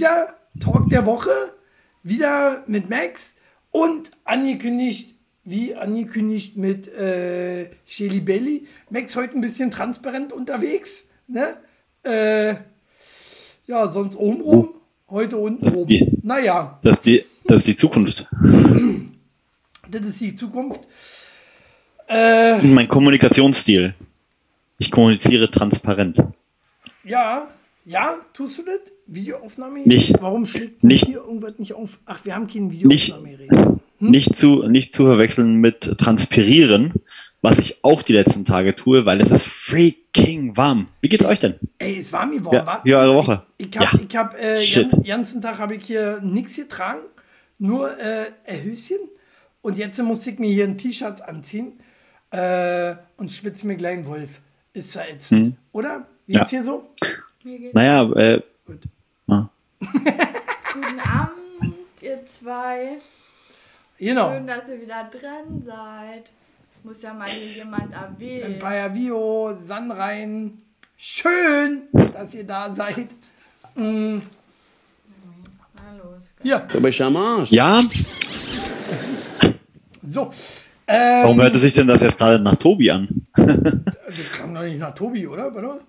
wieder Talk der Woche. Wieder mit Max. Und angekündigt, wie angekündigt mit äh, Shelly Belly. Max heute ein bisschen transparent unterwegs. Ne? Äh, ja, sonst obenrum. Heute unten rum. die- Naja, Das ist die, das ist die Zukunft. das ist die Zukunft. Äh, Mein Kommunikationsstil. Ich kommuniziere transparent. Ja, ja, tust du das? Videoaufnahme? Nicht. Warum schlägt Nicht. hier irgendwas nicht auf? Ach, wir haben keine Videoaufnahmeregel. Nicht, zu, nicht zu verwechseln mit transpirieren, was ich auch die letzten Tage tue, weil es ist freaking warm. Wie geht's euch denn? Ey, es war mir warm, Ja, wie eure Woche? Ich hab, Ja. ich hab äh, Shit. den ganzen Tag habe ich hier nichts getragen, nur äh, ein Höschen. Und jetzt musste ich mir hier ein T-Shirt anziehen äh, und schwitze mir gleich einen Wolf. Ist ja ätzend, Hm. oder? Wie Ja. geht's hier so? Mir geht's Naja, äh, Gut. Guten Abend, ihr zwei. Genau. Schön, dass ihr wieder drin seid. Muss ja mal hier jemand erwähnen. Empire Vio, Sanrhein. Schön, dass ihr da seid. Am Arsch. ja, so. Ähm, warum hörte sich denn das jetzt gerade nach Tobi an? Das klang doch nicht nach Tobi, oder? Warte mal.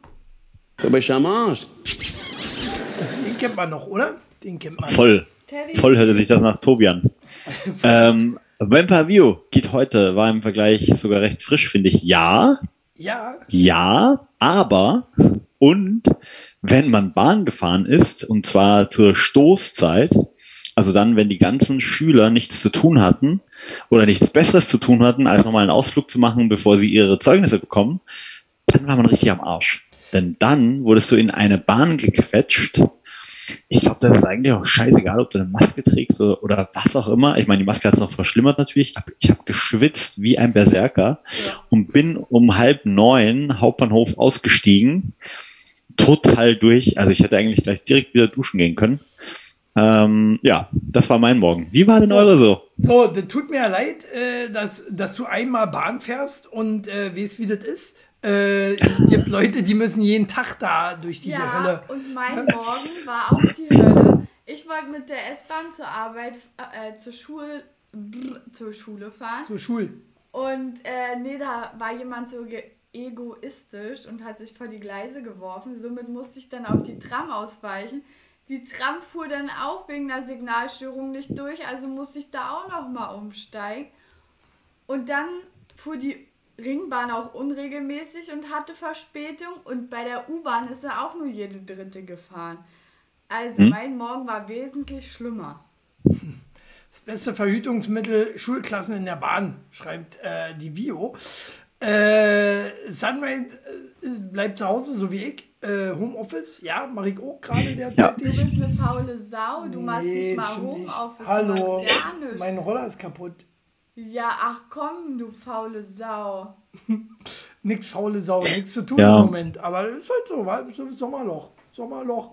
Du bist am Arsch. Den kennt man noch, oder? Den kennt man. Voll. Teddy. Voll hörte sich das nach Tobi an. ähm, Vampire View geht heute, war im Vergleich sogar recht frisch, finde ich. Ja, Ja, ja, aber und wenn man Bahn gefahren ist, und zwar zur Stoßzeit, also dann, wenn die ganzen Schüler nichts zu tun hatten oder nichts Besseres zu tun hatten, als nochmal einen Ausflug zu machen, bevor sie ihre Zeugnisse bekommen, dann war man richtig am Arsch. Denn dann wurdest du in eine Bahn gequetscht. Ich glaube, das ist eigentlich auch scheißegal, ob du eine Maske trägst oder, oder was auch immer. Ich meine, die Maske hat es noch verschlimmert natürlich. Aber ich habe geschwitzt wie ein Berserker und bin um halb neun Hauptbahnhof ausgestiegen. Total durch. Also ich hätte eigentlich gleich direkt wieder duschen gehen können. Ähm, ja, das war mein Morgen. Wie war denn So. eure so? so, das tut mir leid, äh, dass, dass du einmal Bahn fährst und äh, weißt, wie das ist. Äh, es gibt Leute, die müssen jeden Tag da durch diese ja, Hölle. und mein Morgen war auch die Hölle. Ich wollte mit der S-Bahn zur Arbeit, äh, zur Schule, zur Schule fahren. Zur Schule. Und äh, nee, da war jemand so egoistisch und hat sich vor die Gleise geworfen. Somit musste ich dann auf die Tram ausweichen. Die Tram fuhr dann auch wegen der Signalstörung nicht durch, also musste ich da auch nochmal umsteigen. Und dann fuhr die Ringbahn auch unregelmäßig und hatte Verspätung. Und bei der U-Bahn ist er auch nur jede dritte gefahren. Also mein Morgen war wesentlich schlimmer. Das beste Verhütungsmittel, Schulklassen in der Bahn, schreibt äh, die Vio. Äh, Sunrise äh, bleibt zu Hause, so wie ich. Äh, Homeoffice, ja, mache ich auch gerade derzeit. Du bist eine faule Sau, du machst nicht mal. Homeoffice, Hallo, du machst ja mein Roller ist kaputt. Ja, ach komm, du faule Sau. Nix faule Sau, nichts zu tun Ja. im Moment. Aber es ist halt so, weil es ist Sommerloch. Sommerloch.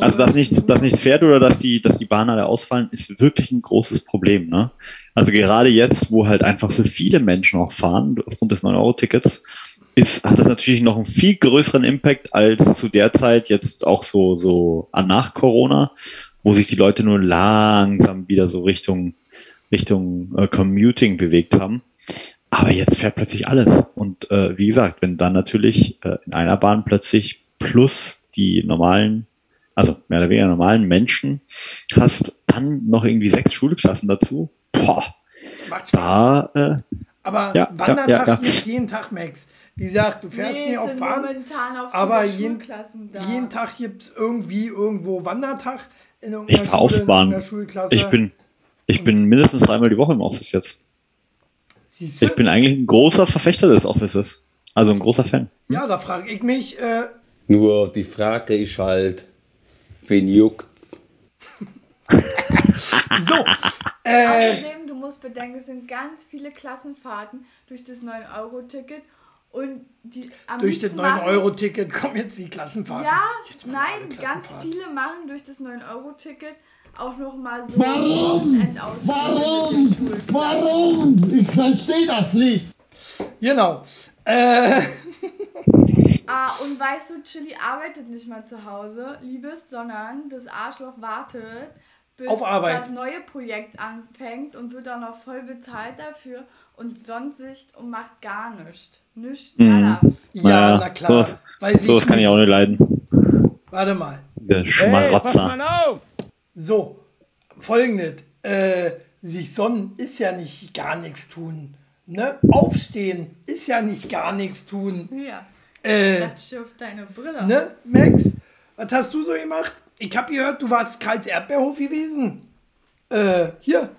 Also, dass nichts, dass nichts fährt oder dass die, dass die Bahnen alle ausfallen, ist wirklich ein großes Problem. Ne? Also gerade jetzt, wo halt einfach so viele Menschen auch fahren, aufgrund des 9-Euro-Tickets, ist, hat das natürlich noch einen viel größeren Impact als zu der Zeit jetzt auch so, so nach Corona, wo sich die Leute nur langsam wieder so Richtung, Richtung äh, Commuting bewegt haben. Aber jetzt fährt plötzlich alles. Und äh, wie gesagt, wenn dann natürlich äh, in einer Bahn plötzlich plus die normalen, also mehr oder weniger normalen Menschen hast, dann noch irgendwie sechs Schulklassen dazu. Boah, Macht Spaß. da, äh, Aber Ja, Wandertag ja, ja, ja. gibt's jeden Tag, Max. Wie gesagt, du fährst Nee, nie auf Bahn. momentan auch aber jeden- Schulklassen da. Jeden Tag gibt es irgendwie irgendwo Wandertag in ich irgendeiner auf Schule, in Bahn. irgendeiner Schulklasse. Ich bin, ich bin mindestens dreimal die Woche im Office jetzt. Ich bin eigentlich ein großer Verfechter des Offices. Also ein großer Fan. ja, da frage ich mich, äh, Nur die Frage ist halt, wen juckt so, äh, Außerdem, du musst bedenken, es sind ganz viele Klassenfahrten durch das 9-Euro-Ticket und die am durch das liebsten machen- 9-Euro-Ticket kommen jetzt die Klassenfahrten. Ja, Jetzt nein, ganz viele machen durch das 9-Euro-Ticket auch noch mal so den Schulklassen. Warum? Ich verstehe das nicht. Genau. Äh, Ah, und weißt du, Chili arbeitet nicht mal zu Hause, Liebes, sondern das Arschloch wartet, bis Auf Arbeit. das neue Projekt anfängt und wird auch noch voll bezahlt dafür und sonst sich und macht gar nichts. Nichts, Mhm. nada. Ja, Naja, na klar. so- Weil So, das kann ich auch nicht leiden. Warte mal. Der Hey, pass Schmarotzer. mal auf! So, folgendes. Äh, sich sonnen ist ja nicht gar nichts tun. Ne? Aufstehen ist ja nicht gar nichts tun. Ja, Äh, das schürft deine Brille. ne, Max? Was hast du so gemacht? Ich habe gehört, du warst Karls Erdbeerhof gewesen. Äh, hier,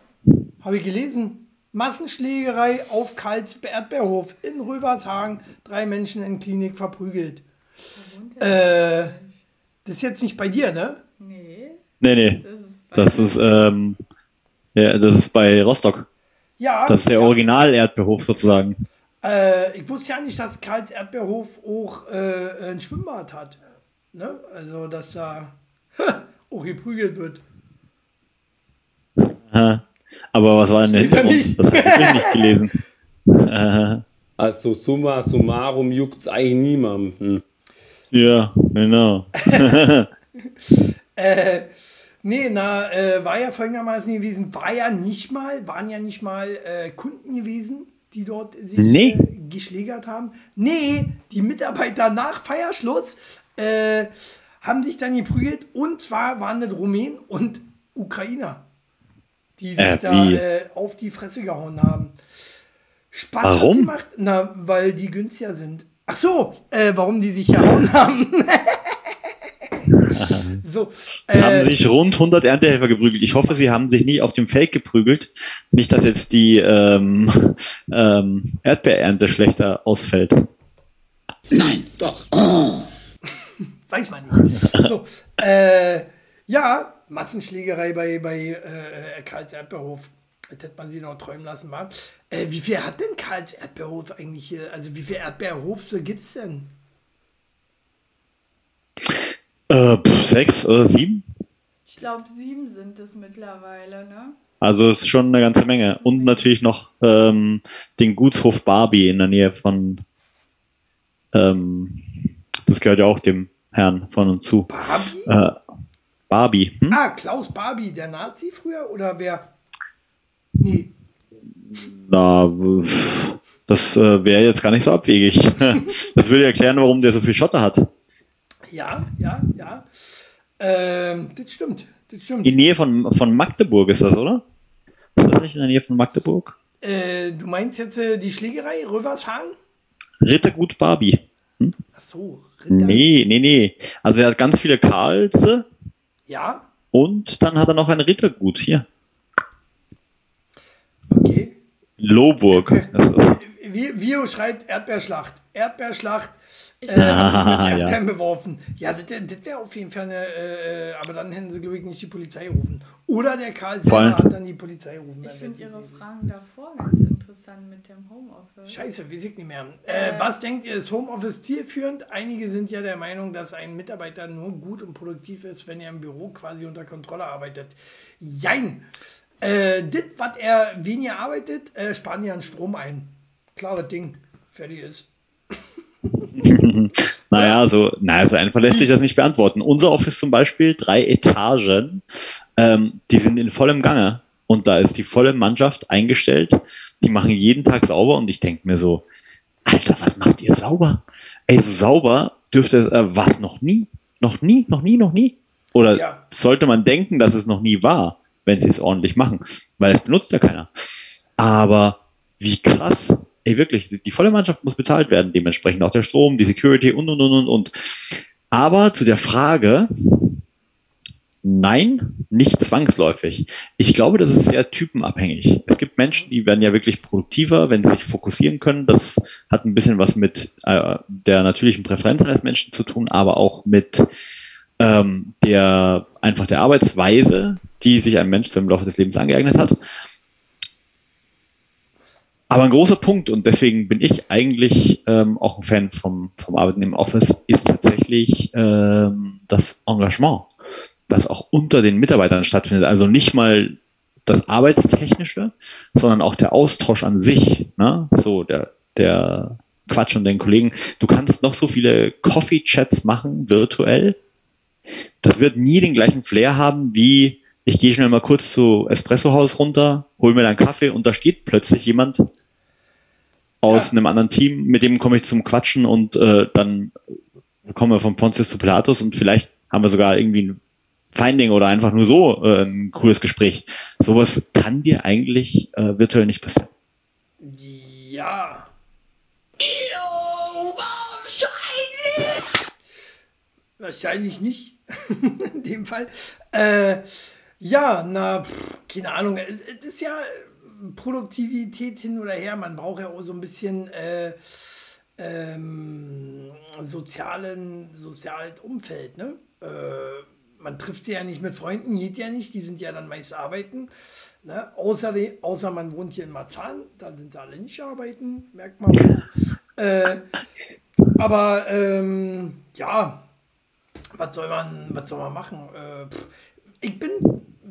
habe ich gelesen. Massenschlägerei auf Karls Erdbeerhof in Rövershagen. Drei Menschen in Klinik verprügelt. Äh, das ist jetzt nicht bei dir, ne? Nee, Nee, das ist Das ist, ähm, ja, das ist bei Rostock. Ja. Das ist der ja. Original-Erdbeerhof sozusagen. Äh, ich wusste ja nicht, dass Karls Erdbeerhof auch äh, ein Schwimmbad hat. Ne? Also, dass da auch geprügelt wird. Aha. Aber was war denn der Hintergrund? nicht. Das habe ich nicht gelesen. Also summa summarum juckt es eigentlich niemanden. ja, genau. Äh, nee, na, äh, war ja folgendermaßen gewesen, war ja nicht mal, waren ja nicht mal äh, Kunden gewesen, die dort sich Nee. äh, geschlägert haben. Nee, die Mitarbeiter nach Feierschluss äh, haben sich dann geprügelt und zwar waren das Rumänen und Ukrainer, die sich Äh, da äh, auf die Fresse gehauen haben. Spaß Warum? gemacht? Na, weil die günstiger sind. Ach so, äh, warum die sich gehauen haben. so, haben äh, sich rund 100 Erntehelfer geprügelt. Ich hoffe, sie haben sich nicht auf dem Feld geprügelt. Nicht, dass jetzt die ähm, ähm, Erdbeerernte schlechter ausfällt. weiß man nicht. So, äh, ja, Massenschlägerei bei, bei äh, Karls Erdbeerhof. Das hätte man sie noch träumen lassen, war. Äh, wie viel hat denn Karls Erdbeerhof eigentlich hier? Also wie viel Erdbeerhofse gibt es denn? Äh, pff, sechs oder sieben? Ich glaube, sieben sind es mittlerweile, ne? Also ist schon eine ganze Menge. Und natürlich noch ähm, den Gutshof Barbie in der Nähe von, ähm, das gehört ja auch dem Herrn von uns zu. Barbie? Äh, Barbie. Hm? Ah, Klaus Barbie, der Nazi früher oder wer? Nee. Na, das äh, wäre jetzt gar nicht so abwegig. das würde erklären, warum der so viel Schotter hat. Ja, ja, ja. Ähm, das stimmt. Das stimmt. In Nähe von, von Magdeburg ist das, oder? Ist das nicht in der Nähe von Magdeburg? Äh, du meinst jetzt äh, die Schlägerei, Rövershagen? Rittergut Barbie. Ach so, Ritter. Nee, nee, nee. Also er hat ganz viele Karlse Ja, und dann hat er noch ein Rittergut hier. okay. Lohburg. Das ist, Vio schreibt Erdbeerschlacht. Erdbeerschlacht. Ich Äh, hab ich mit Ah, ja. Erdbeeren beworfen. Ja, das, das wäre auf jeden Fall eine, äh, aber dann hätten sie, glaube ich, nicht die Polizei rufen. Oder der Karl selber hat dann die Polizei rufen. Ich finde Ihre. Fragen davor ganz interessant mit dem Homeoffice. Scheiße, weiß ich nicht mehr. Äh, was denkt ihr, ist Homeoffice zielführend? Einige sind ja der Meinung, dass ein Mitarbeiter nur gut und produktiv ist, wenn er im Büro quasi unter Kontrolle arbeitet. Jein! Äh, das, was er weniger arbeitet, äh, sparen ja an Strom ein. Klares Ding. Fertig ist. naja, so, naja, so einfach lässt sich das nicht beantworten. Unser Office zum Beispiel, drei Etagen, ähm, die sind in vollem Gange. Und da ist die volle Mannschaft eingestellt. Die machen jeden Tag sauber und ich denke mir so, Alter, was macht ihr sauber? Ey, so sauber dürfte es, äh, was, noch nie? Noch nie, noch nie, noch nie? Oder Ja. sollte man denken, dass es noch nie war, wenn sie es ordentlich machen? Weil es benutzt ja keiner. Aber wie krass. Ey, wirklich, die, volle Mannschaft muss bezahlt werden, dementsprechend auch der Strom, die Security und, und, und, und, und. Aber zu der Frage, nein, nicht zwangsläufig. Ich glaube, das ist sehr typenabhängig. Es gibt Menschen, die werden ja wirklich produktiver, wenn sie sich fokussieren können. Das hat ein bisschen was mit äh, der natürlichen Präferenz eines Menschen zu tun, aber auch mit ähm, der einfach der Arbeitsweise, die sich ein Mensch im Laufe des Lebens angeeignet hat. Aber ein großer Punkt, und deswegen bin ich eigentlich ähm, auch ein Fan vom, vom Arbeiten im Office, ist tatsächlich ähm, das Engagement, das auch unter den Mitarbeitern stattfindet. Also nicht mal das Arbeitstechnische, sondern auch der Austausch an sich. Ne? So, der, der quatschen und den Kollegen. Du kannst noch so viele Coffee-Chats machen, virtuell. Das wird nie den gleichen Flair haben wie ich gehe schnell mal kurz zu Espresso Haus runter, hol mir dann Kaffee und da steht plötzlich jemand aus ja. einem anderen Team, mit dem komme ich zum Quatschen und äh, dann kommen wir von Pontius zu Pilatus und vielleicht haben wir sogar irgendwie ein Finding oder einfach nur so äh, ein cooles Gespräch. Sowas kann dir eigentlich äh, virtuell nicht passieren. Ja. wahrscheinlich. Wahrscheinlich nicht. In dem Fall. Äh, ja, na, pff, keine Ahnung. Es, es ist ja Produktivität hin oder her. Man braucht ja auch so ein bisschen äh, ähm, sozialen, soziales Umfeld. Ne? Äh, man trifft sie ja nicht mit Freunden, geht ja nicht. Die sind ja dann meist arbeiten. Ne? Außer, außer man wohnt hier in Marzahn, da sind sie alle nicht arbeiten, merkt man. äh, aber ähm, ja, was soll man, was soll man machen? Äh, ich bin,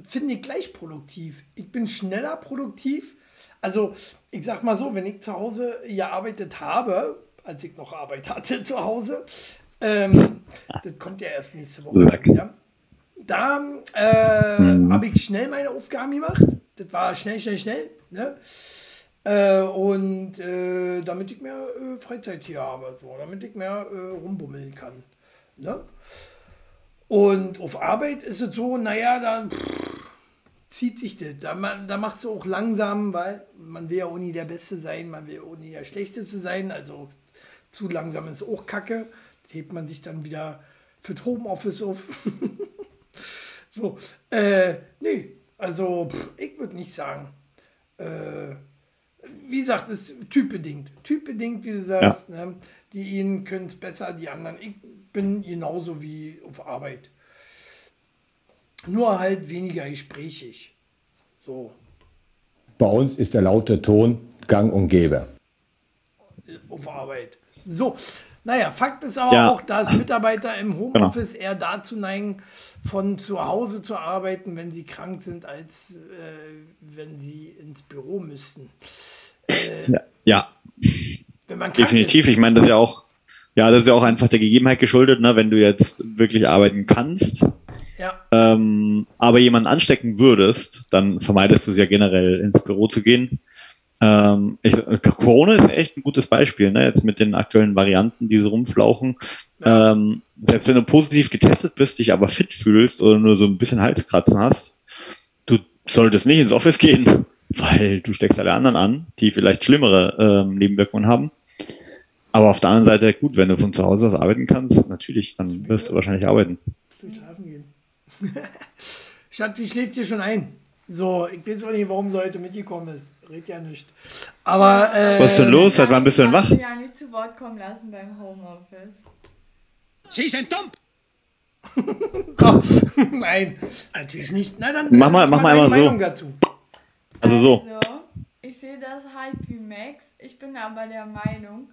finde ich, gleich produktiv. Ich bin schneller produktiv. Also, ich sag mal so, wenn ich zu Hause gearbeitet habe, als ich noch Arbeit hatte zu Hause, ähm, das kommt ja erst nächste Woche wieder. Da äh, mhm. habe ich schnell meine Aufgaben gemacht. Das war schnell, schnell, schnell. Ne? Äh, und äh, damit ich mehr äh, Freizeit hier habe, so, damit ich mehr äh, rumbummeln kann. Ne? Und auf Arbeit ist es so, naja, da pff, zieht sich das. Da, da machst du auch langsam, weil man will ja auch nie der Beste sein, man will auch nie der Schlechteste sein. Also zu langsam ist auch Kacke. Da hebt man sich dann wieder für das Homeoffice auf. so, äh, nee, also pff, ich würde nicht sagen. Äh, wie gesagt, es ist typbedingt. Typbedingt, wie du sagst. Ja. Ne? Die einen können es besser, die anderen. Ich bin genauso wie auf Arbeit. Nur halt weniger gesprächig. So. Bei uns ist der laute Ton gang und gäbe. Auf Arbeit. So, naja, Fakt ist aber ja. auch, dass Mitarbeiter im Homeoffice genau. eher dazu neigen, von zu Hause zu arbeiten, wenn sie krank sind, als äh, wenn sie ins Büro müssten. Äh, ja. ja. Definitiv. Ist. Ich meine, das ist ja auch ja, das ist ja auch einfach der Gegebenheit geschuldet, ne? wenn du jetzt wirklich arbeiten kannst, ja. ähm, aber jemanden anstecken würdest, dann vermeidest du es ja generell ins Büro zu gehen. Ähm, ich, Corona ist echt ein gutes Beispiel, ne? jetzt mit den aktuellen Varianten, die so rumflauchen. Ja. Ähm, selbst wenn du positiv getestet bist, dich aber fit fühlst oder nur so ein bisschen Halskratzen hast, du solltest nicht ins Office gehen, weil du steckst alle anderen an, die vielleicht schlimmere ähm, Nebenwirkungen haben. Aber auf der anderen Seite, gut, wenn du von zu Hause aus arbeiten kannst, natürlich, dann wirst du wahrscheinlich arbeiten. Schlafen gehen. Schatz, sie schläft hier schon ein. So, ich weiß auch nicht, warum sie heute mitgekommen ist. Red ja nicht. Aber. Äh, Was ist denn los? Seit wann bist du denn wach? Ich ja nicht zu Wort kommen lassen beim Homeoffice. Sie sind dumm! oh, nein, natürlich nicht. Na, dann mach mal, mach mal einmal Meinung so. Dazu. Also so. Also, ich sehe das halt wie Max. Ich bin aber der Meinung,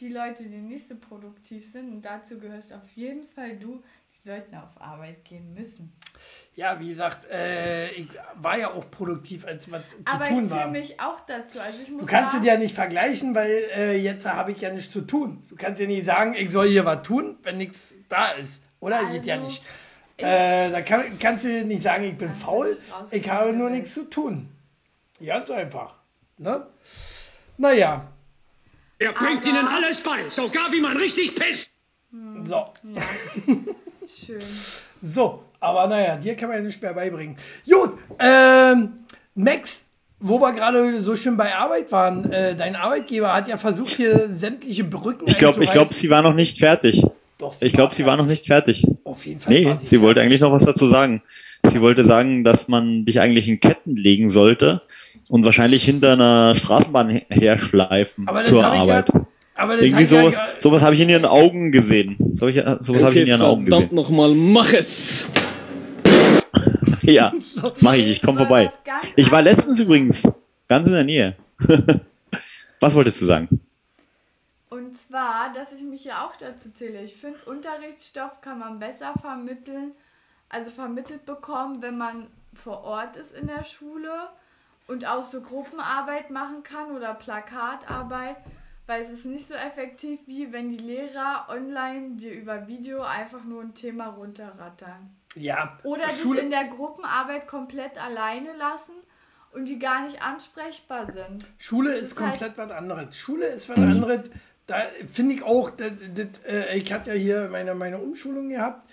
die Leute, die nicht so produktiv sind, und dazu gehörst auf jeden Fall du, die sollten auf Arbeit gehen müssen. Ja, wie gesagt, äh, ich war ja auch produktiv, als was zu Aber tun war. Aber ich mich auch dazu. Also ich muss du kannst es ja nicht vergleichen, weil äh, jetzt habe ich ja nichts zu tun. Du kannst ja nicht sagen, ich soll hier was tun, wenn nichts da ist. Oder? Also, Geht ja nicht. Äh, da kann, kannst du nicht sagen, ich bin faul, ich habe nur nichts zu tun. Ganz einfach. Ne? Naja, er bringt aber ihnen alles bei, sogar wie man richtig pisst. Hm. So. Ja. Schön. So, aber naja, dir kann man ja nicht mehr beibringen. Gut, ähm, Max, wo wir gerade so schön bei Arbeit waren, äh, dein Arbeitgeber hat ja versucht, hier sämtliche Brücken Ich glaube, ich glaub, sie war noch nicht fertig. Doch, ich glaube, sie war noch nicht fertig. Auf jeden Fall. Nee, sie, sie wollte eigentlich noch was dazu sagen. Sie wollte sagen, dass man dich eigentlich in Ketten legen sollte und wahrscheinlich hinter einer Straßenbahn herschleifen zur Arbeit. Ja, aber Irgendwie so, ja, sowas habe ich in ihren Augen gesehen. So, ich, sowas okay, habe ich in ihren Augen gesehen. noch mal, mach es! ja, mach ich, ich komme vorbei. Ich war letztens übrigens ganz in der Nähe. Was wolltest du sagen? Und zwar, dass ich mich ja auch dazu zähle. Ich finde, Unterrichtsstoff kann man besser vermitteln, also vermittelt bekommen, wenn man vor Ort ist in der Schule und auch so Gruppenarbeit machen kann oder Plakatarbeit, weil es ist nicht so effektiv, wie wenn die Lehrer online dir über Video einfach nur ein Thema runterrattern. Ja. Oder dich Schule, in der Gruppenarbeit komplett alleine lassen und die gar nicht ansprechbar sind. Schule ist ist halt- komplett was anderes. Schule ist was anderes. Da finde ich auch, das, das, äh, ich hatte ja hier meine, meine Umschulung gehabt,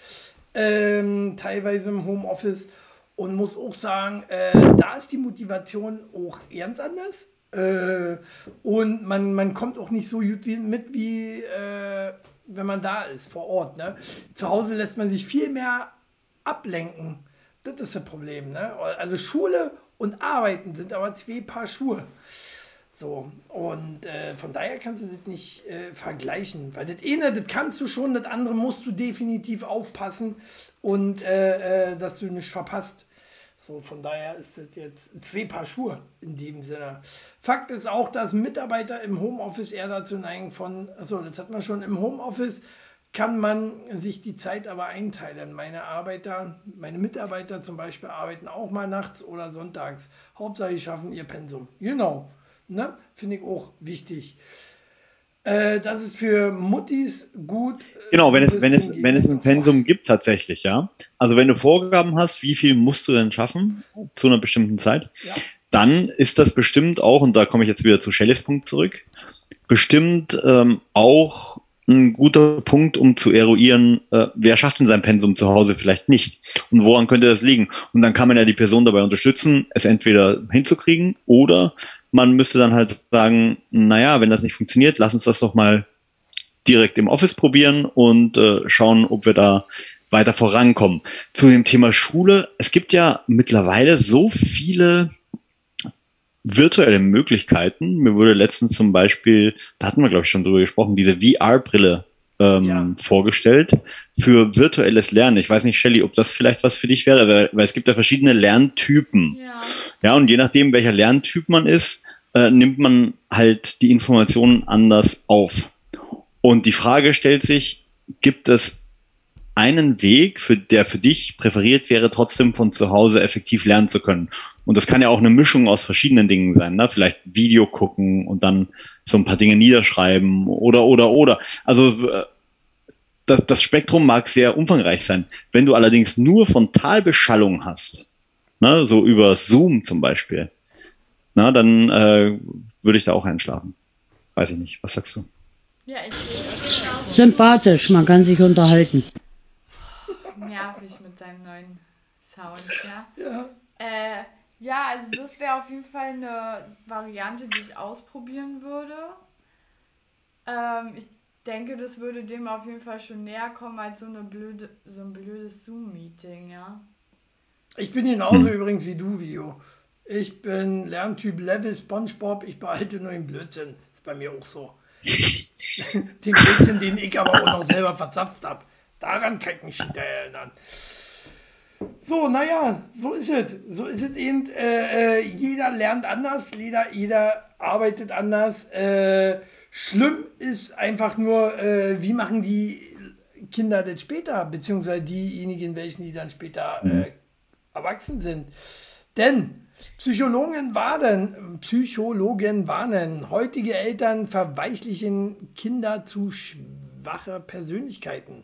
ähm, teilweise im Homeoffice und muss auch sagen, äh, da ist die Motivation auch ganz anders. Äh, und man, man kommt auch nicht so gut wie, mit, wie äh, wenn man da ist, vor Ort. Ne? Zu Hause lässt man sich viel mehr ablenken. Das ist das Problem. Ne? Also Schule und Arbeiten sind aber zwei Paar Schuhe. So, und äh, von daher kannst du das nicht äh, vergleichen. Weil das eine, das kannst du schon, das andere musst du definitiv aufpassen und äh, äh, dass du nicht verpasst. So, von daher ist das jetzt zwei Paar Schuhe in dem Sinne. Fakt ist auch, dass Mitarbeiter im Homeoffice eher dazu neigen von, also das hat man schon im Homeoffice, kann man sich die Zeit aber einteilen. Meine Arbeiter, meine Mitarbeiter zum Beispiel arbeiten auch mal nachts oder sonntags. Hauptsache, sie schaffen ihr Pensum. Genau. Ne? Finde ich auch wichtig. Äh, das ist für Muttis gut. äh, Genau, wenn es, wenn es, wenn es ein Pensum gibt, tatsächlich, ja. Also wenn du Vorgaben hast, wie viel musst du denn schaffen zu einer bestimmten Zeit, Ja. dann ist das bestimmt auch, und da komme ich jetzt wieder zu Shellys Punkt zurück, bestimmt ähm, auch ein guter Punkt, um zu eruieren, äh, wer schafft denn sein Pensum zu Hause vielleicht nicht und woran könnte das liegen. Und dann kann man ja die Person dabei unterstützen, es entweder hinzukriegen oder man müsste dann halt sagen, naja, wenn das nicht funktioniert, lass uns das doch mal direkt im Office probieren und äh, schauen, ob wir da weiter vorankommen. Zu dem Thema Schule. Es gibt ja mittlerweile so viele virtuelle Möglichkeiten. Mir wurde letztens zum Beispiel, da hatten wir glaube ich schon drüber gesprochen, diese VR-Brille ähm, Ja. vorgestellt für virtuelles Lernen. Ich weiß nicht, Shelly, ob das vielleicht was für dich wäre, weil, weil es gibt ja verschiedene Lerntypen. Ja. Ja, und je nachdem, welcher Lerntyp man ist, äh, nimmt man halt die Informationen anders auf. Und die Frage stellt sich, gibt es einen Weg, für, der für dich präferiert wäre, trotzdem von zu Hause effektiv lernen zu können? Und das kann ja auch eine Mischung aus verschiedenen Dingen sein, ne? Vielleicht Video gucken und dann so ein paar Dinge niederschreiben oder, oder, oder. Also, äh, das, das Spektrum mag sehr umfangreich sein. Wenn du allerdings nur Frontalbeschallung hast, ne, so über Zoom zum Beispiel, na, dann äh, würde ich da auch einschlafen. Weiß ich nicht. Was sagst du? Ja, ich sehe das genauso. Sympathisch, man kann sich unterhalten. Nervig mit seinem neuen Sound, ja. Ja. Äh, ja, also das wäre auf jeden Fall eine Variante, die ich ausprobieren würde. Ähm, ich denke, das würde dem auf jeden Fall schon näher kommen als so, eine blöde, so ein blödes Zoom-Meeting, ja. Ich bin genauso übrigens wie du, Vio. Ich bin Lerntyp Level SpongeBob, ich behalte nur den Blödsinn. Ist bei mir auch so. den Blödsinn, den ich aber auch noch selber verzapft habe. Daran kann ich mich nicht erinnern. So, naja, so ist es. So ist es eben. Äh, äh, jeder lernt anders, jeder, jeder arbeitet anders. Äh, schlimm ist einfach nur, äh, wie machen die Kinder das später, beziehungsweise diejenigen, welchen die dann später äh, erwachsen sind. Denn Psychologen warnen, Psychologen warnen, heutige Eltern verweichlichen Kinder zu schwache Persönlichkeiten.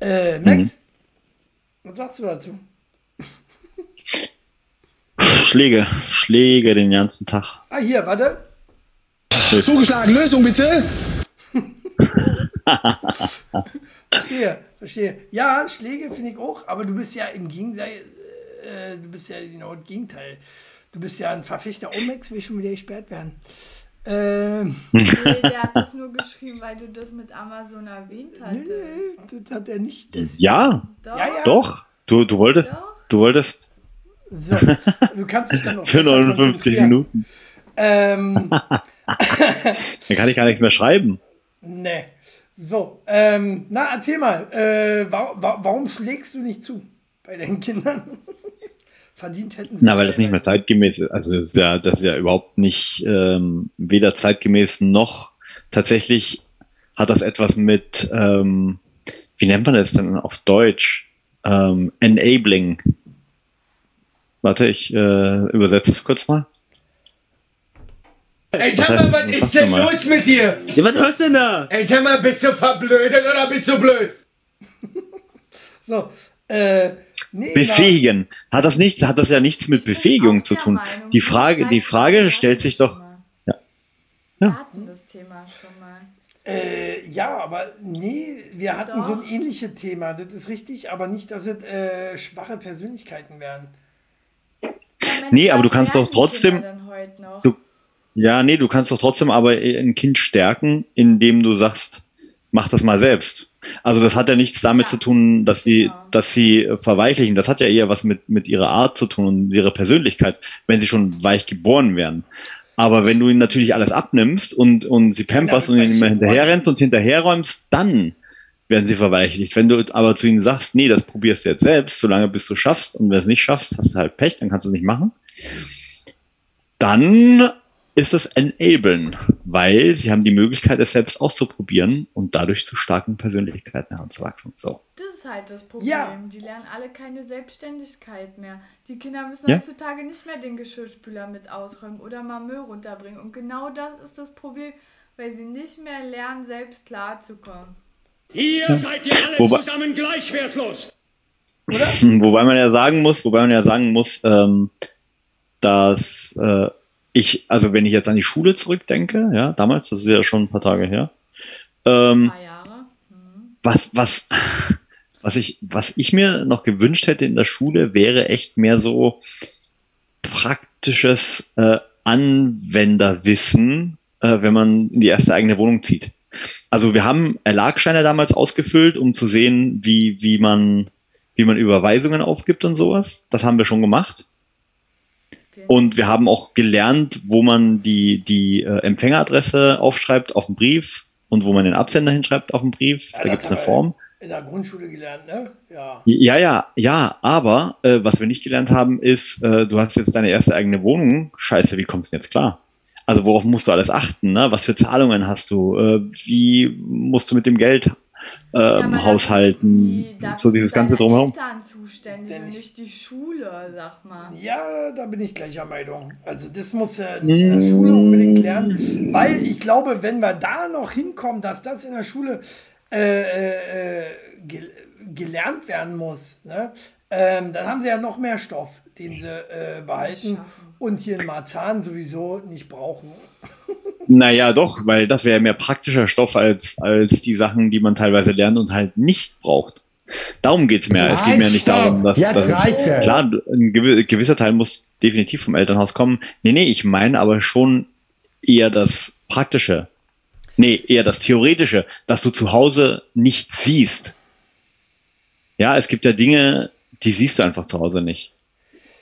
Äh, Max, was sagst du dazu? Schläge, Schläge den ganzen Tag. Ah, hier, warte. Zugeschlagen, Lösung bitte. Verstehe, verstehe. Ja, Schläge finde ich auch, aber du bist ja im Gegenteil, äh, du bist ja genau das Gegenteil. Du bist ja ein Verfechter. Max will schon wieder gesperrt werden. Ähm, Nee, der hat das nur geschrieben, weil du das mit Amazon erwähnt nee, hattest. nee, das hat er nicht. Das, Ja, Doch, Ja, ja. doch. Du, du wolltest, doch. du wolltest So, du kannst dich dann noch für besser 59 konzentrieren. Minuten. Ähm, Dann kann ich gar nichts mehr schreiben. nee. So, ähm, na, erzähl mal, äh, wa wa warum schlägst du nicht zu bei deinen Kindern? Verdient hätten sie. Na, weil das nicht mehr zeitgemäß ist. Also das ist ja, das ist ja überhaupt nicht ähm, weder zeitgemäß noch tatsächlich hat das etwas mit, ähm, wie nennt man das denn auf Deutsch? Ähm, enabling. Warte, ich äh, übersetze es kurz mal. Ey, Was sag mal, was was ist denn mal? los mit dir? Ja, was hörst du denn da? Ey, sag mal, bist du verblödet oder bist du blöd? So, äh, nee, na, Befähigen. Hat das nichts, hat das ja nichts mit Befähigung zu tun. Meinung, Die Frage, die Frage stellt sich doch. Ja. Wir hatten das Thema schon mal. äh, ja, aber nee, wir hatten so ein Doch. ähnliches Thema, das ist richtig, aber nicht, dass es äh, schwache Persönlichkeiten werden. Ja, Mensch, Nee, aber du kannst doch trotzdem-? Du- ja, nee, du kannst doch trotzdem aber ein Kind stärken, indem du sagst, mach das mal selbst. Also das hat ja nichts damit Ja, zu tun, dass sie, genau. dass sie äh, verweichlichen. Das hat ja eher was mit, mit ihrer Art zu tun und ihrer Persönlichkeit, wenn sie schon weich geboren werden. Aber wenn du ihnen natürlich alles abnimmst und, und sie pamperst und ihnen immer hinterherrennst und hinterherräumst, dann werden sie verweichlicht. Wenn du aber zu ihnen sagst, nee, das probierst du jetzt selbst, solange bis du schaffst und wenn du es nicht schaffst, hast du halt Pech, dann kannst du es nicht machen dann ist es enablen, weil sie haben die Möglichkeit, es selbst auszuprobieren und dadurch zu starken Persönlichkeiten heranzuwachsen. So. Das ist halt das Problem. Ja. Die lernen alle keine Selbstständigkeit mehr. Die Kinder müssen Ja. heutzutage nicht mehr den Geschirrspüler mit ausräumen oder mal Müll runterbringen. Und genau das ist das Problem, weil sie nicht mehr lernen, selbst klarzukommen. Hier seid ihr alle Wobei- zusammen gleich wertlos. Wobei man ja sagen muss, wobei man ja sagen muss, ähm, dass äh, ich, also wenn ich jetzt an die Schule zurückdenke, ja, damals, das ist ja schon ein paar Tage her, ähm, Ein paar Jahre. Hm. was, was, was ich, was ich mir noch gewünscht hätte in der Schule, wäre echt mehr so praktisches äh, Anwenderwissen, äh, wenn man in die erste eigene Wohnung zieht. Also wir haben Erlagscheine damals ausgefüllt, um zu sehen, wie, wie man, wie man Überweisungen aufgibt und sowas. Das haben wir schon gemacht. Okay. Und wir haben auch gelernt, wo man die, die äh, Empfängeradresse aufschreibt auf dem Brief und wo man den Absender hinschreibt auf dem Brief. Ja, da gibt es eine Form. In der Grundschule gelernt, ne? Ja. Ja, ja, ja, aber äh, was wir nicht gelernt haben, ist, äh, du hast jetzt deine erste eigene Wohnung. Scheiße, wie kommst du denn jetzt klar? Also worauf musst du alles achten? Ne? Was für Zahlungen hast du? Äh, wie musst du mit dem Geld ähm, Ja, aber haushalten? die- So dieses sind ganze drumherum. Eltern zuständig Denn und ich- nicht die Schule, sag mal. Ja, da bin ich gleicher Meinung. Also das muss er nicht in der Schule unbedingt lernen, weil ich glaube, wenn wir da noch hinkommen, dass das in der Schule äh, äh, äh, gel gelernt werden muss, ne? ähm, dann haben sie ja noch mehr Stoff, den sie äh, behalten und hier in Marzahn sowieso nicht brauchen. Naja, doch, weil das wäre mehr praktischer Stoff als, als die Sachen, die man teilweise lernt und halt nicht braucht. Darum geht's mir. Es geht mir nicht darum, dass, Jetzt dass reicht es. klar, ein gewi- gewisser Teil muss definitiv vom Elternhaus kommen. Nee, nee, ich meine aber schon eher das Praktische. Nee, eher das Theoretische, dass du zu Hause nicht siehst. Ja, es gibt ja Dinge, die siehst du einfach zu Hause nicht.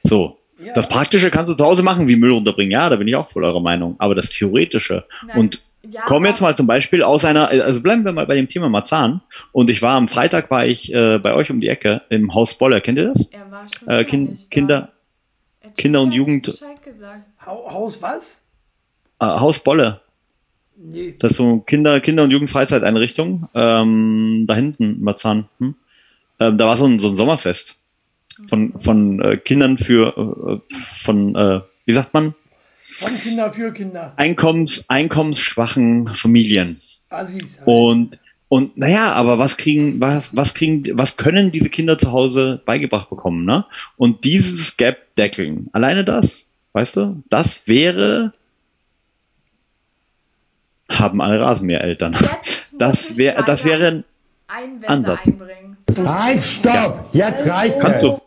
So. Ja. Das Praktische kannst du zu Hause machen, wie Müll runterbringen. Ja, da bin ich auch voll eurer Meinung. Aber das Theoretische. Nein, Und ja, Kommen wir jetzt mal zum Beispiel aus einer, also bleiben wir mal bei dem Thema Marzahn. Und ich war am Freitag, war ich äh, bei euch um die Ecke im Haus Boller. Kennt ihr das? Er war schon Äh, kind, nicht da. Kinder, Er Kinder und Jugend- Haus was? äh, Haus Bolle. Nee. Das ist so Kinder, Kinder- und Jugendfreizeiteinrichtung. Ähm, da hinten in Marzahn. Hm? Ähm, da war so ein, so ein Sommerfest von, von äh, Kindern für, äh, von, äh, wie sagt man, Von Kinder für Kinder. Einkommens, einkommensschwachen Familien. Assis. halt. Und, und naja, aber was kriegen, was, was kriegen, was können diese Kinder zu Hause beigebracht bekommen, ne? Und dieses Gap deckeln, alleine das, weißt du, das wäre, haben alle Rasenmähereltern. Das wäre, das wäre ein Einwände Ansatz. einbringen. Halt, stopp! Jetzt reicht Kannst es.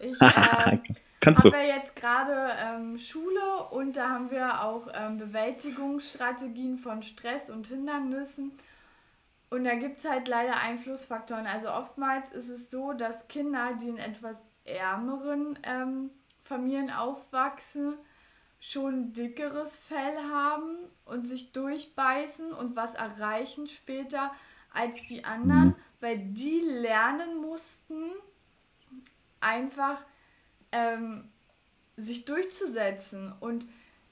Ich äh, Kannst habe ja jetzt gerade ähm, Schule und da haben wir auch ähm, Bewältigungsstrategien von Stress und Hindernissen. Und da gibt es halt leider Einflussfaktoren. Also oftmals ist es so, dass Kinder, die in etwas ärmeren ähm, Familien aufwachsen, schon dickeres Fell haben und sich durchbeißen und was erreichen später als die anderen, weil die lernen mussten, einfach ähm, sich durchzusetzen. Und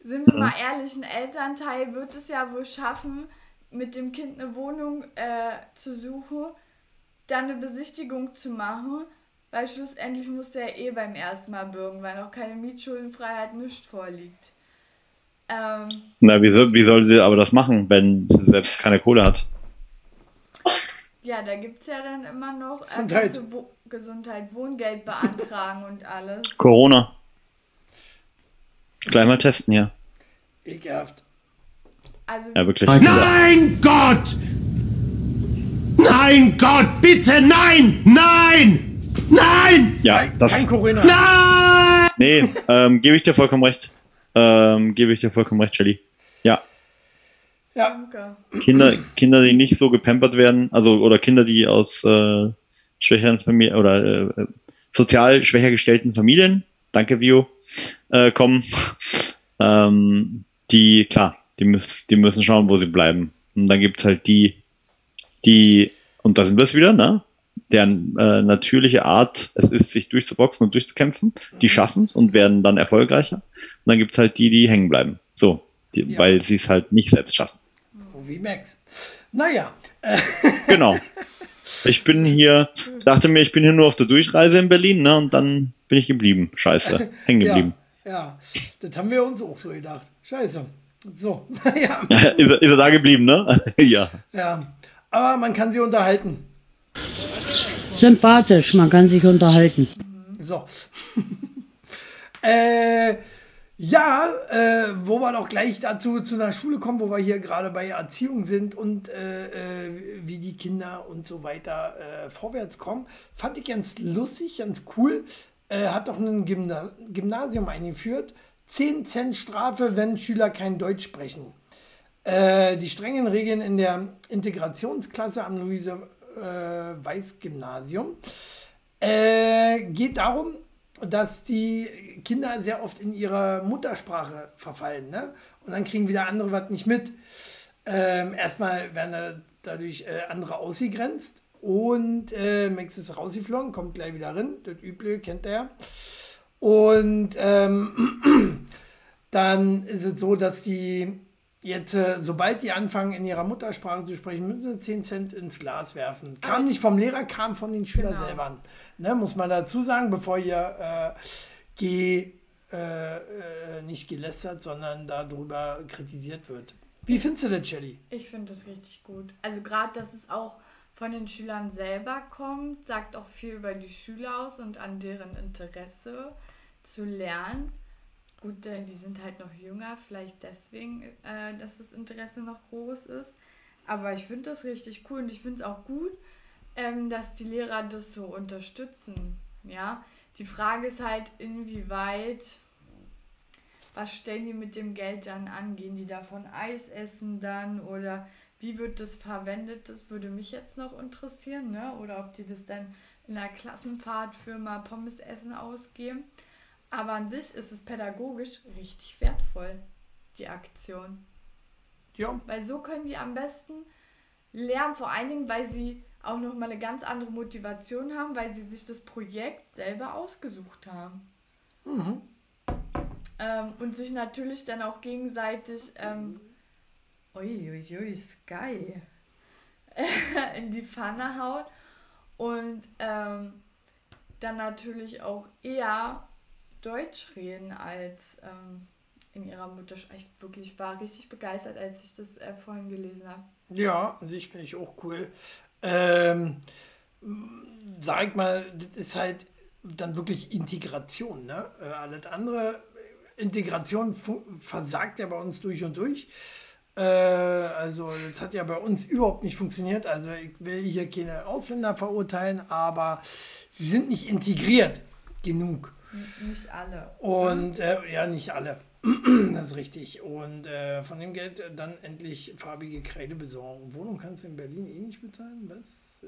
sind wir mal ehrlich, ein Elternteil wird es ja wohl schaffen, mit dem Kind eine Wohnung äh, zu suchen, dann eine Besichtigung zu machen, weil schlussendlich muss er eh beim ersten Mal bürgen, weil noch keine Mietschuldenfreiheit nicht vorliegt. Ähm, Na, wie soll, wie soll sie aber das machen, wenn sie selbst keine Kohle hat? Ja, da gibt es ja dann immer noch äh, Gesundheit. Wo Gesundheit, Wohngeld beantragen und alles. Corona. Gleich mal testen hier. Ekelhaft. Also Ja, wirklich. Nein, Gott! Nein, Gott, bitte, nein! Nein! Nein! Ja, Kein, das, kein Corona. Nein! nee, ähm, gebe ich dir vollkommen recht. Ähm, gebe ich dir vollkommen recht, Shelly. Ja, Ja, danke. Kinder, Kinder, die nicht so gepampert werden, also oder Kinder, die aus äh, schwächeren Familien oder äh, sozial schwächer gestellten Familien, danke Vio, äh, kommen, ähm, die, klar, die müssen, die müssen schauen, wo sie bleiben. Und dann gibt's halt die, die, und da sind wir es wieder, ne? Deren äh, natürliche Art es ist, sich durchzuboxen und durchzukämpfen, die schaffen es und werden dann erfolgreicher. Und dann gibt's halt die, die hängen bleiben. So, die, Ja. weil sie es halt nicht selbst schaffen. Wie Max. Naja, Genau. Ich bin hier, dachte mir, ich bin hier nur auf der Durchreise in Berlin, ne? Und dann bin ich geblieben. Scheiße. Hängen ja, geblieben. ja, das haben wir uns auch so gedacht. Scheiße. So, naja, ist, er, ist er da geblieben, ne? ja. ja. Aber man kann sie unterhalten. Sympathisch, man kann sich unterhalten. So. äh, ja, äh, wo wir doch gleich dazu zu einer Schule kommen, wo wir hier gerade bei Erziehung sind und äh, äh, wie die Kinder und so weiter äh, vorwärts kommen, fand ich ganz lustig, ganz cool. Äh, hat doch ein Gymna Gymnasium eingeführt. 10 Cent Strafe, wenn Schüler kein Deutsch sprechen. Äh, die strengen Regeln in der Integrationsklasse am Luise Weiß Gymnasium äh, geht darum, dass die Kinder sehr oft in ihrer Muttersprache verfallen. Ne? Und dann kriegen wieder andere was nicht mit. Ähm, erstmal werden da dadurch äh, andere ausgegrenzt. Und äh, Max ist rausgeflogen, kommt gleich wieder rein. Das Üble kennt er ja. Und ähm, dann ist es so, dass die jetzt, äh, sobald die anfangen, in ihrer Muttersprache zu sprechen, müssen sie 10 Cent ins Glas werfen. Kam nicht vom Lehrer, kam von den Schülern Genau. selber. Ne, muss man dazu sagen, bevor ihr äh, ge, äh, äh, nicht gelästert, sondern darüber kritisiert wird. Wie findest du das, Shelly? Ich finde das richtig gut. Also gerade, dass es auch von den Schülern selber kommt, sagt auch viel über die Schüler aus und an deren Interesse zu lernen. Gut, äh, die sind halt noch jünger, vielleicht deswegen, äh, dass das Interesse noch groß ist. Aber ich finde das richtig cool und ich finde es auch gut, ähm, dass die Lehrer das so unterstützen. Ja, die Frage ist halt, inwieweit was stellen die mit dem Geld dann an? Gehen die davon Eis essen dann oder wie wird das verwendet? Das würde mich jetzt noch interessieren, ne? Oder ob die das dann in einer Klassenfahrt für mal Pommes essen ausgeben. Aber an sich ist es pädagogisch richtig wertvoll, die Aktion. Ja, Weil so können die am besten lernen, vor allen Dingen, weil sie auch nochmal eine ganz andere Motivation haben, weil sie sich das Projekt selber ausgesucht haben. Ähm, und sich natürlich dann auch gegenseitig, ähm, uiuiui, Sky, in die Pfanne hauen und ähm, dann natürlich auch eher Deutsch reden als ähm, in ihrer Muttersprache. Ich wirklich war richtig begeistert, als ich das äh, vorhin gelesen habe. Ja, an sich finde ich auch cool. Ähm, sag ich mal, das ist halt dann wirklich Integration. Ne? Äh, alles andere, Integration versagt ja bei uns durch und durch. Äh, also, das hat ja bei uns überhaupt nicht funktioniert. Also, ich will hier keine Ausländer verurteilen, aber sie sind nicht integriert genug. Nicht alle. Und äh, ja, nicht alle. das ist richtig. Und äh, von dem Geld äh, dann endlich farbige Kreide besorgen. Wohnung kannst du in Berlin eh nicht bezahlen. Was?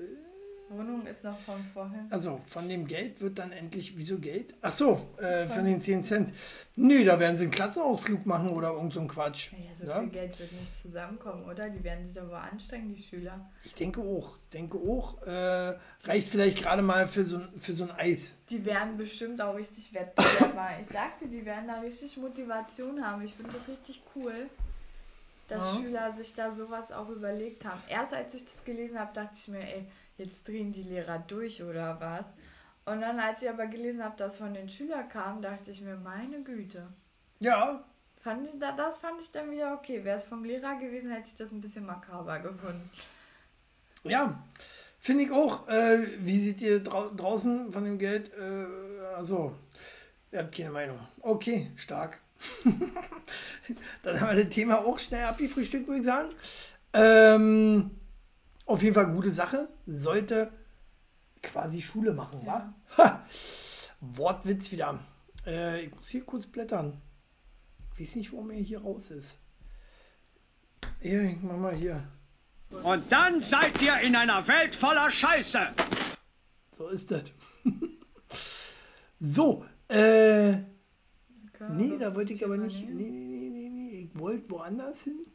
Wohnung ist noch von vorhin. Also von dem Geld wird dann endlich, wieso Geld? Ach so, äh, von den 10 Cent. Nö, da werden sie einen Klassenausflug machen oder irgend so ein Quatsch. Naja, so Ja? viel Geld wird nicht zusammenkommen, oder? Die werden sich aber anstrengen, die Schüler. Ich denke auch, denke auch. Äh, reicht vielleicht gerade mal für so, ein- für so ein Eis. Die werden bestimmt auch richtig Wettbewerber. ich sagte, die werden da richtig Motivation haben. Ich finde das richtig cool, dass Ja. Schüler sich da sowas auch überlegt haben. Erst als ich das gelesen habe, dachte ich mir, ey, jetzt drehen die Lehrer durch oder was. Und dann, als ich aber gelesen habe, dass von den Schülern kam, dachte ich mir, meine Güte. Ja, Fand ich, da- das fand ich dann wieder okay. Wäre es vom Lehrer gewesen, hätte ich das ein bisschen makaber gefunden. Ja, finde ich auch. Äh, wie seht ihr drau draußen von dem Geld? Äh, also, ihr habt keine Meinung. Okay, stark. Dann haben wir das Thema auch schnell abgefrühstückt, würde ich sagen. Ähm, auf jeden Fall gute Sache. Sollte quasi Schule machen, wa? Ha! Wortwitz wieder. Äh, ich muss hier kurz blättern. Ich weiß nicht, warum er hier raus ist. Hier, ich mach mal hier. Und dann seid ihr in einer Welt voller Scheiße. So ist das. so, äh, nee, da wollte ich aber nicht. Nee, nee, nee, nee, nee. Ich wollte woanders hin.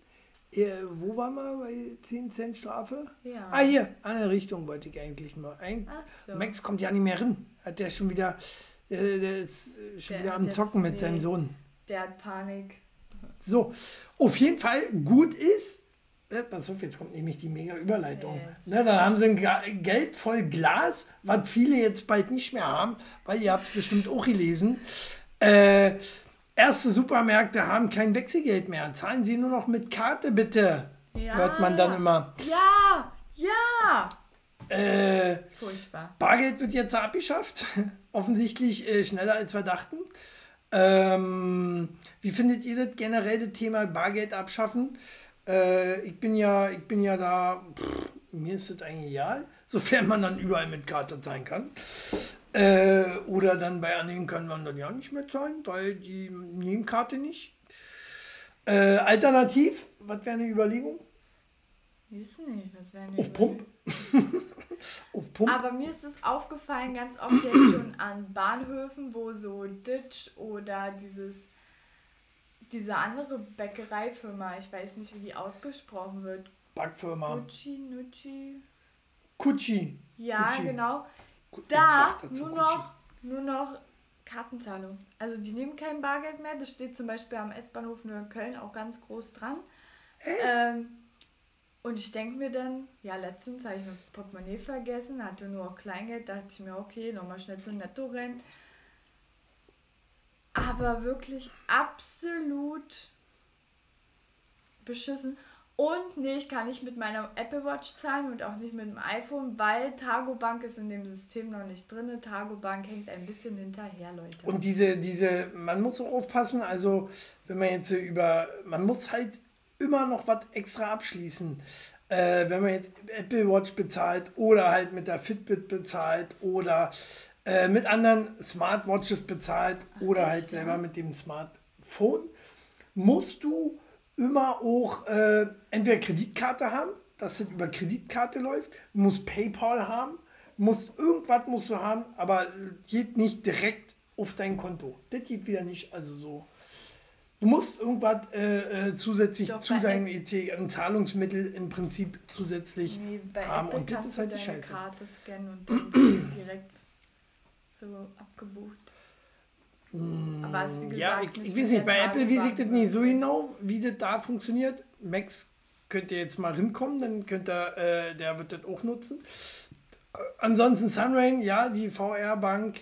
Äh, wo waren wir bei 10 Cent Strafe? Ja. Ah, hier, andere Richtung wollte ich eigentlich mal. Ein, so. Max kommt ja nicht mehr hin. Hat der schon wieder, äh, der ist schon Der wieder am Zocken mit nee. seinem Sohn. Der hat Panik. So, auf jeden Fall gut ist, äh, pass auf, jetzt kommt nämlich die mega Überleitung. Jetzt. Ne, dann haben sie ein Geld voll Glas, was viele jetzt bald nicht mehr haben, weil ihr habt es bestimmt auch gelesen. Äh, erste Supermärkte haben kein Wechselgeld mehr. Zahlen Sie nur noch mit Karte, bitte. Ja. Hört man dann immer. Ja, ja. Äh, Furchtbar. Bargeld wird jetzt abgeschafft. Offensichtlich äh, schneller als wir dachten. Ähm, wie findet ihr das generell das Thema Bargeld abschaffen? Äh, ich bin ja, ich bin ja da, pff, mir ist das eigentlich egal, sofern man dann überall mit Karte zahlen kann. Äh, oder dann bei anderen kann man dann ja nicht mehr zahlen, weil die nehmen Karte nicht. Äh, alternativ, was wäre eine Überlegung? Wissen nicht, was werden Auf Pump? Auf Pump? Aber mir ist es aufgefallen, ganz oft jetzt schon an Bahnhöfen, wo so Ditch oder dieses diese andere Bäckereifirma, ich weiß nicht, wie die ausgesprochen wird. Backfirma. Gucci, Nucci. Kutschi. Ja, Gucci. genau. Da nur noch, nur noch Kartenzahlung. Also die nehmen kein Bargeld mehr. Das steht zum Beispiel am S-Bahnhof Neukölln auch ganz groß dran. Ähm, und ich denke mir dann, ja, letztens habe ich mein Portemonnaie vergessen, hatte nur auch Kleingeld, dachte ich mir, okay, nochmal schnell zum Netto rennen. Aber wirklich absolut beschissen. Und nee, ich kann nicht mit meiner Apple Watch zahlen und auch nicht mit dem iPhone, weil Targobank ist in dem System noch nicht drin. Targobank hängt ein bisschen hinterher, Leute. Und diese, diese, man muss auch aufpassen, also wenn man jetzt über, man muss halt immer noch was extra abschließen. Äh, wenn man jetzt Apple Watch bezahlt oder halt mit der Fitbit bezahlt oder äh, mit anderen Smartwatches bezahlt oder echt, halt ja? selber mit dem Smartphone, musst du immer auch äh, entweder Kreditkarte haben, dass das über Kreditkarte läuft, du musst PayPal haben, musst irgendwas musst du haben, aber geht nicht direkt auf dein Konto. Das geht wieder nicht, also so. Du musst irgendwas äh, äh, zusätzlich Doch, zu deinem EC, ein Zahlungsmittel im Prinzip zusätzlich Nee, haben. Apple Und das ist halt die Scheiße. Karte scannen und dann es direkt so abgebucht. Aber es wie gesagt Mm, Ja, ich, ich weiß nicht, bei Apple weiß ich das nicht so genau, wie das da funktioniert. Max könnt ihr jetzt mal hinkommen, dann könnt ihr, äh, der wird das auch nutzen. Äh, ansonsten Sunrain, ja, die VR-Bank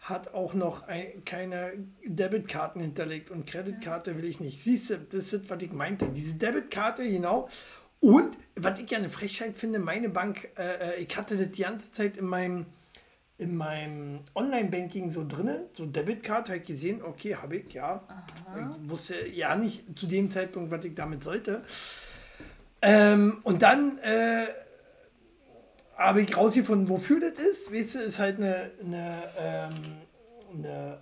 hat auch noch ein, keine Debitkarten hinterlegt und Kreditkarte will ich nicht. Siehst du, das ist, was ich meinte. Diese Debitkarte, genau. Und, was ich ja eine Frechheit finde, meine Bank, äh, äh, ich hatte das die ganze Zeit in meinem in meinem Online-Banking so drinne, so Debitkarte, habe ich gesehen, okay, habe ich, ja. Ich wusste ja nicht zu dem Zeitpunkt, was ich damit sollte. Ähm, und dann äh, habe ich rausgefunden, wofür das ist. Weißt du, ist halt eine, eine, ähm, eine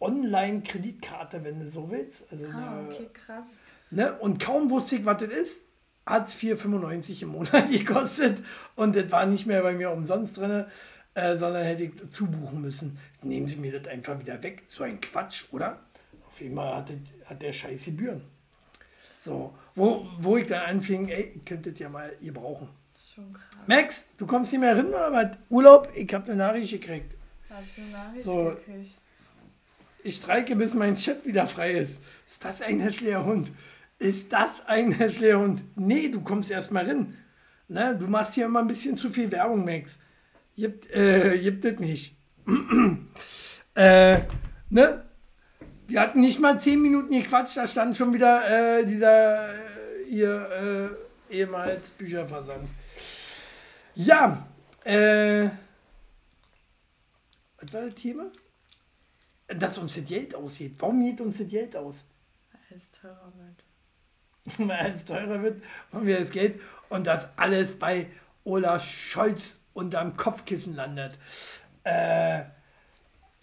Online-Kreditkarte, wenn du so willst. Also Ah, eine, okay, krass. Ne? Und kaum wusste ich, was das ist, hat es 4,95 im Monat gekostet. Und das war nicht mehr bei mir umsonst drin, äh, sondern hätte ich zubuchen müssen. Nehmen Sie mir das einfach wieder weg. So ein Quatsch, oder? Auf einmal hat, das, hat der Scheiß Gebühren. So, wo, wo ich dann anfing, ey, ihr könntet ja mal ihr brauchen. Schon krass. Max, du kommst nicht mehr hin oder was? Urlaub? Ich habe eine Nachricht gekriegt. Hast du eine Nachricht So. gekriegt? Ich streike, bis mein Chat wieder frei ist. Ist das ein hässlicher Hund? Ist das ein hässlicher Hund? Nee, du kommst erst mal rein. Ne, du machst hier immer ein bisschen zu viel Werbung, Max. Gibt, äh, gibt das nicht. äh, ne? Wir hatten nicht mal zehn Minuten gequatscht, da stand schon wieder äh, dieser äh, ihr äh, ehemals Bücherversand. Ja, äh, was war das Thema? Dass uns das Geld aussieht. Warum geht uns das Geld aus? Weil es teurer wird. Weil es teurer wird, haben wir das Geld und das alles bei Olaf Scholz unterm Kopfkissen landet. Äh,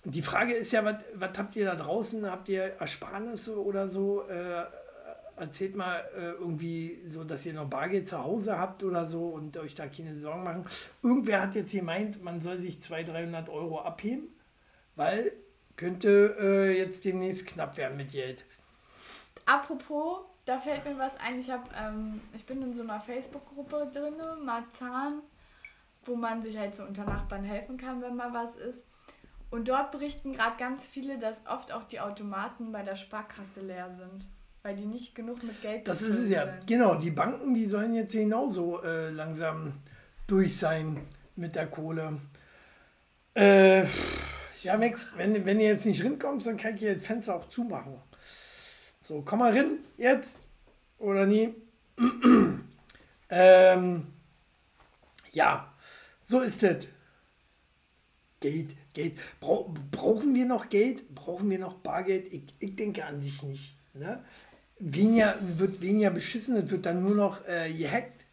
die Frage ist ja, was habt ihr da draußen? Habt ihr Ersparnisse oder so? Äh, erzählt mal äh, irgendwie so, dass ihr noch Bargeld zu Hause habt oder so und euch da keine Sorgen machen. Irgendwer hat jetzt gemeint, man soll sich 200, 300 Euro abheben, weil könnte äh, jetzt demnächst knapp werden mit Geld. Apropos, da fällt mir was ein. Ich, hab, ähm, ich bin in so einer Facebook-Gruppe drin, Marzahn, wo man sich halt so unter Nachbarn helfen kann, wenn mal was ist. Und dort berichten gerade ganz viele, dass oft auch die Automaten bei der Sparkasse leer sind, weil die nicht genug mit Geld Das ist es ja. sind. Genau, die Banken, die sollen jetzt genauso äh, langsam durch sein mit der Kohle. Äh, ja, Max, wenn, wenn ihr jetzt nicht rinkommst, dann kann ich hier das Fenster auch zumachen. So, komm mal rein, jetzt. Oder nie. ähm, ja, so ist es. Geld, Geld. Brau brauchen wir noch Geld? Brauchen wir noch Bargeld? Ich, ich denke an sich nicht. Ne? Weniger, wird weniger beschissen, es wird dann nur noch äh, gehackt.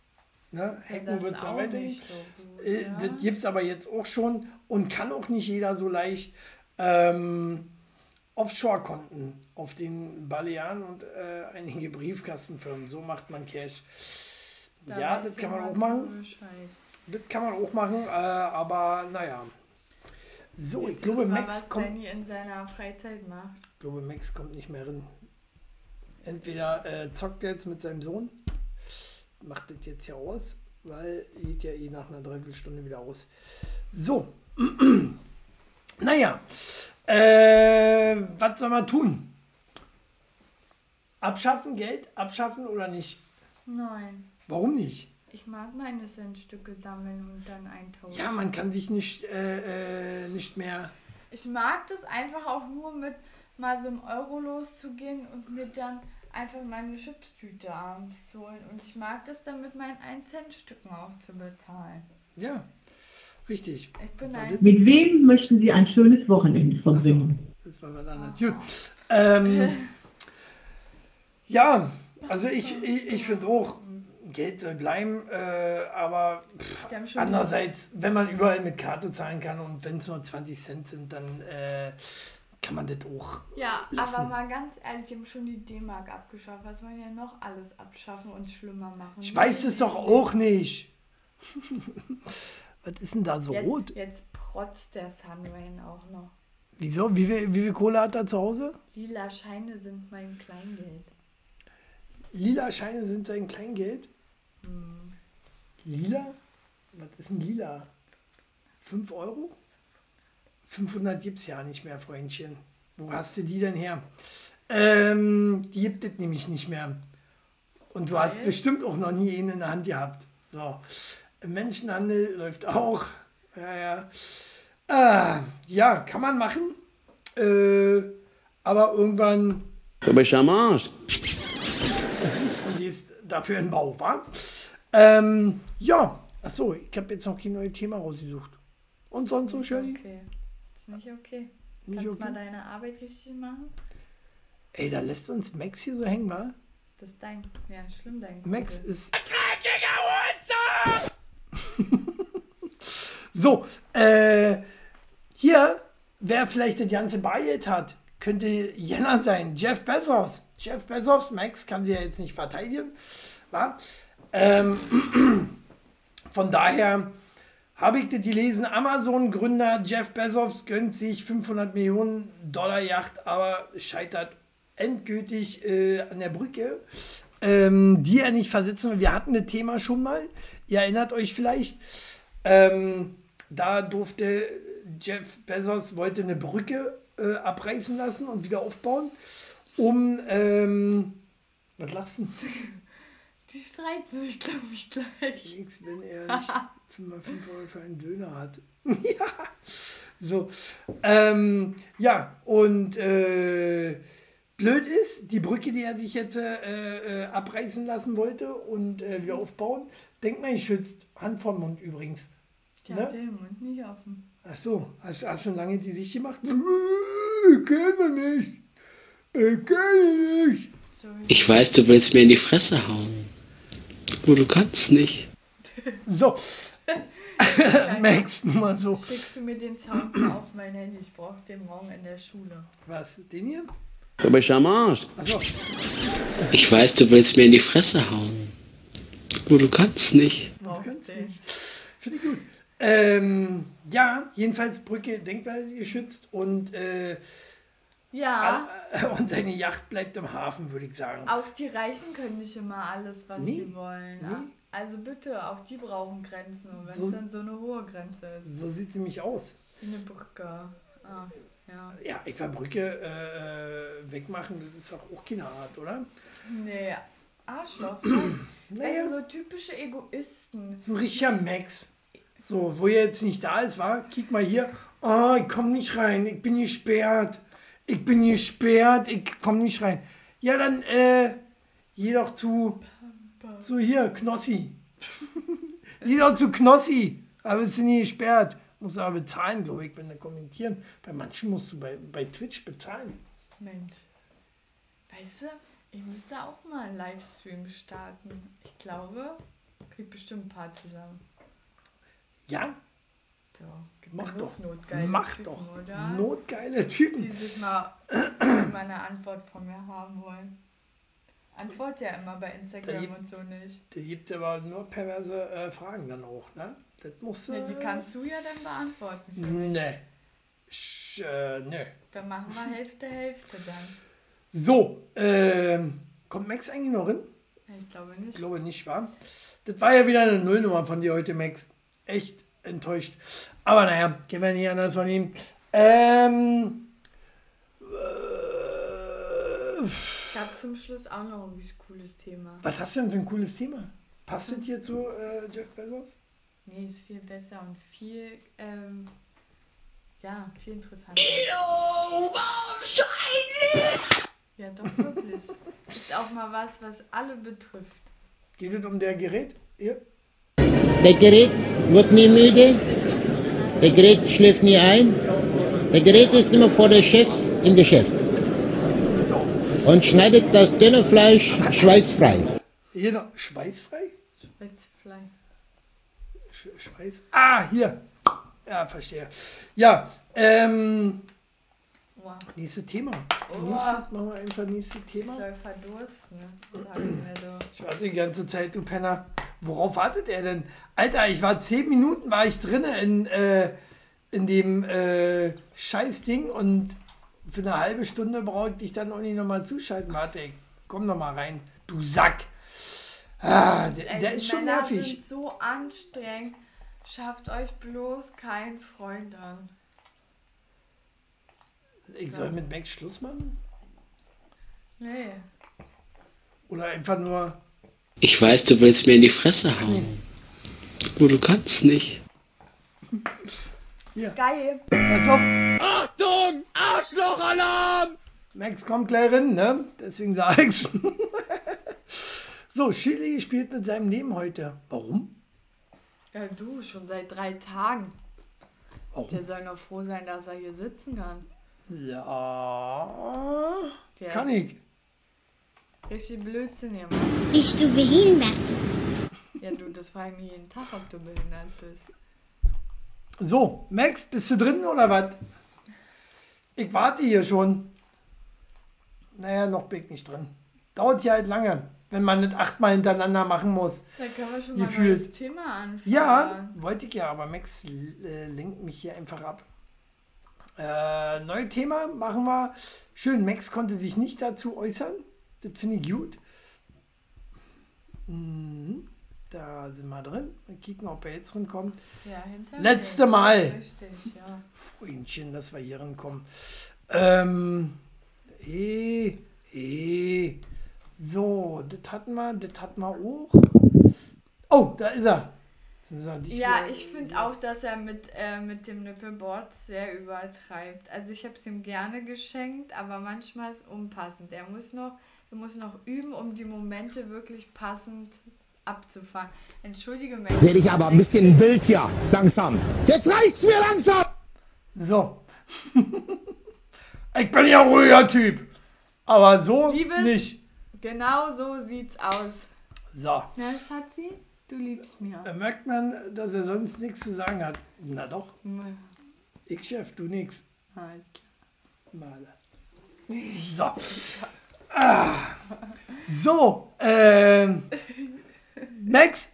Ne? Hacken wird es auch weiter nicht nicht. so Äh, ja. Das gibt es aber jetzt auch schon und kann auch nicht jeder so leicht. Ähm, Offshore-Konten auf den Balearen und äh, einige Briefkastenfirmen. So macht man Cash. Da ja, das kann man auch machen. Bescheid. Das kann man auch machen, äh, aber naja. So, ich glaube, Max was kommt, Danny in seiner Freizeit macht. ich glaube, Max kommt nicht mehr rein. Entweder äh, zockt er jetzt mit seinem Sohn, macht das jetzt hier aus, weil geht ja eh nach einer Dreiviertelstunde wieder aus. So, naja, äh, was soll man tun? Abschaffen, Geld, abschaffen oder nicht? Nein. Warum nicht? Ich mag meine Centstücke sammeln und dann eintauschen. Ja, man kann sich nicht, äh, äh, nicht mehr. Ich mag das einfach auch nur mit mal so einem Euro loszugehen und mir dann einfach meine Chipstüte abends zu holen. Und ich mag das dann mit meinen 1-Cent-Stücken auch zu bezahlen. Ja, richtig. Ich bin War ein das- Mit wem möchten Sie ein schönes Wochenende verbringen? Das war was anderes. Gut. Ähm, ja, also ich, ich, ich finde auch, Geld soll bleiben, äh, aber pff, andererseits, wenn man überall mit Karte zahlen kann und wenn es nur 20 Cent sind, dann äh, kann man das auch. Ja, lassen. aber mal ganz ehrlich, die haben schon die D-Mark abgeschafft. Was wollen ja noch alles abschaffen und schlimmer machen? Ich weiß es doch auch nicht. Was ist denn da so Jetzt, rot? jetzt protzt der Sunrain auch noch. Wieso? Wie viel, wie viel Kohle hat er zu Hause? Lila Scheine sind mein Kleingeld. Lila Scheine sind sein Kleingeld. Lila? Was ist ein Lila? 5 Euro? 500 gibt es ja nicht mehr, Freundchen. Wo hast du die denn her? Ähm, die gibt es nämlich nicht mehr. Und du hast Weil? bestimmt auch noch nie einen in der Hand gehabt. So. Menschenhandel läuft auch. Ja, ja. Ah, ja, kann man machen. Äh, aber irgendwann Du bist am Arsch. und gehst dafür in den Bau, wa? Ähm, ja, achso, ich habe jetzt noch kein neues Thema rausgesucht. Und sonst so, Shirley? Okay. Ist nicht okay. Nicht Kannst okay? mal deine Arbeit richtig machen? Ey, da lässt uns Max hier so hängen, wa? Das ist dein. Ja, schlimm, dein. Max Kumpel. ist. so, äh, hier, wer vielleicht das ganze Bargeld hat, könnte Jenner sein. Jeff Bezos. Jeff Bezos, Max kann sie ja jetzt nicht verteidigen. Wa? Ähm, von daher habe ich das gelesen. Amazon-Gründer Jeff Bezos gönnt sich 500 Millionen Dollar Yacht, aber scheitert endgültig äh, an der Brücke, ähm, die er nicht versetzen will. Wir hatten das Thema schon mal. Ihr erinnert euch vielleicht. Ähm, da durfte Jeff Bezos wollte eine Brücke äh, abreißen lassen und wieder aufbauen, um ähm, was du? Die streiten sich, glaube ich, gleich. Nix, wenn er nicht 5 Euro für einen Döner hat. ja. So. Ähm, ja, und äh, blöd ist, die Brücke, die er sich jetzt äh, äh, abreißen lassen wollte und äh, wieder aufbauen, denkmalschützt. Hand vom Mund übrigens. Die Ne? hat den Mund nicht offen. Ach so, hast du schon lange die Sicht gemacht? Ich kenne nicht. Ich kenne. So, Ich weiß, du willst mir in die Fresse hauen. Nur du kannst nicht. So. Max, nur mal so. schickst du mir den Sound auf mein Handy? Ich brauche den morgen in der Schule. Was? Den hier? Aber ich am Arsch. Achso. Ich weiß, du willst mir in die Fresse hauen. Nur du kannst nicht. Brauch kannst nicht. Finde ich gut. Ähm, ja, jedenfalls Brücke denkmalgeschützt und, äh, Ja, und seine Yacht bleibt im Hafen, würde ich sagen. auch die Reichen können nicht immer alles, was Nee. sie wollen. Nee. Also bitte, auch die brauchen Grenzen. Und wenn So- es dann so eine hohe Grenze ist. So sieht sie mich aus. Wie eine Brücke. Ah, ja. Ja, ich war Brücke äh, äh, wegmachen, das ist doch auch keine Art, oder? Nee, Arschloch. So, Naja. Also so typische Egoisten. So ein richtiger Max. So, wo er jetzt nicht da ist, war, kick mal hier. Oh, ich komm nicht rein, ich bin gesperrt. Ich bin gesperrt, ich komm nicht rein. Ja, dann, äh, geh doch zu, zu hier, Knossi. geh doch zu Knossi. Aber es sind nicht gesperrt. Musst aber bezahlen, glaube ich, wenn du kommentieren. Bei manchen musst du bei, bei Twitch bezahlen. Mensch. Weißt du, ich müsste auch mal einen Livestream starten. Ich glaube, krieg bestimmt ein paar zusammen. Ja, So, mach doch. Notgeile Mach Typen, doch. Oder? Notgeile Die Typen. sich mal mal eine Antwort von mir haben wollen. Antwort ja immer bei Instagram gibt- und so nicht. Da gibt aber nur perverse äh, Fragen dann auch, ne? Das musst du. Ja, die kannst du ja dann beantworten. Ne. Sch, äh, ne. Dann machen wir Hälfte, Hälfte dann. So, ähm, kommt Max eigentlich noch hin? Ich glaube Ich nicht. glaube nicht, wahr? Das war ja wieder eine Nullnummer von dir heute, Max. Echt enttäuscht. Aber naja, gehen wir nicht anders von ihm. Ähm. Äh, Ich habe zum Schluss auch noch ein cooles Thema. was hast du denn für ein cooles Thema? Passt das hier zu äh, Jeff Bezos? Nee, ist viel besser und viel, ähm, ja, viel interessanter. Ja, doch wirklich. Ist auch mal was, was alle betrifft. Geht es um der Gerät? Hier? Der Gerät wird nie müde. Der Gerät schläft nie ein. Der Gerät ist immer vor der Chef im Geschäft und schneidet das dünne Fleisch schweißfrei. Hier noch schweißfrei? Spitzfleisch. Sch Schweiß. Ah, hier. Ja, verstehe. Ja, ähm, Wow. nächstes Thema. Oh. Nächstes, machen wir einfach nächstes Ich Thema. soll verdursten, ne? Sagen wir. Ich warte die ganze Zeit, du Penner. Worauf wartet er denn? Alter, ich war zehn Minuten, war ich drinne in, äh, in dem äh, Scheißding und für eine halbe Stunde brauchte ich dann auch nicht nochmal zuschalten. Warte, ich komm noch mal rein. Du Sack. Ah, der, Ey, der ist schon Männer nervig. sind so anstrengend. Schafft euch bloß keinen Freund an. Ich soll mit Max Schluss machen? Nee. Oder einfach nur. Ich weiß, du willst mir in die Fresse hauen. Nur du kannst nicht. Ja. Ist geil. Pass auf, Achtung! Arschlochalarm! Max kommt gleich rein, ne? Deswegen sag ich's. so, Chili spielt mit seinem Leben heute. Warum? Ja, du, schon seit drei Tagen. Warum? Der soll noch froh sein, dass er hier sitzen kann. Ja. Der Kann ich. Richtig Blödsinn hier Bist du behindert? Ja, du, das fragen die jeden Tag, ob du behindert bist. So, Max, bist du drin oder was? Ich warte hier schon. Naja, noch bin ich nicht drin. Dauert hier halt lange, wenn man nicht achtmal hintereinander machen muss. Da können wir schon mal neues Thema anfangen. Ja, wollte ich ja, aber Max äh, lenkt mich hier einfach ab. Äh, neues Thema machen wir. Schön, Max konnte sich nicht dazu äußern. Das finde ich gut. Mhm. Da sind wir drin. Mal kicken, ob er jetzt rankommt. Ja, hinter Letzte. Mal. Richtig, ja. Freundchen, dass wir hier rankommen. Ähm, eh, eh. So, das hatten wir, das hatten wir auch. Oh, da ist er. Ja, ich finde auch, dass er mit, äh, mit dem Nippelboard sehr übertreibt. Also ich habe es ihm gerne geschenkt, aber manchmal ist es unpassend. Er muss noch, er muss noch üben, um die Momente wirklich passend abzufangen. Entschuldige mich. Werde ich aber ein bisschen wild hier, langsam. Jetzt reicht's mir langsam! So. ich bin ja ruhiger Typ. Aber so Liebes- nicht. Genau so sieht's aus. So. Na, Schatzi, du liebst mir. Da merkt man, dass er sonst nichts zu sagen hat. Na doch, ich Chef, du nix. alles Mal. So. Ah. So, ähm. Max,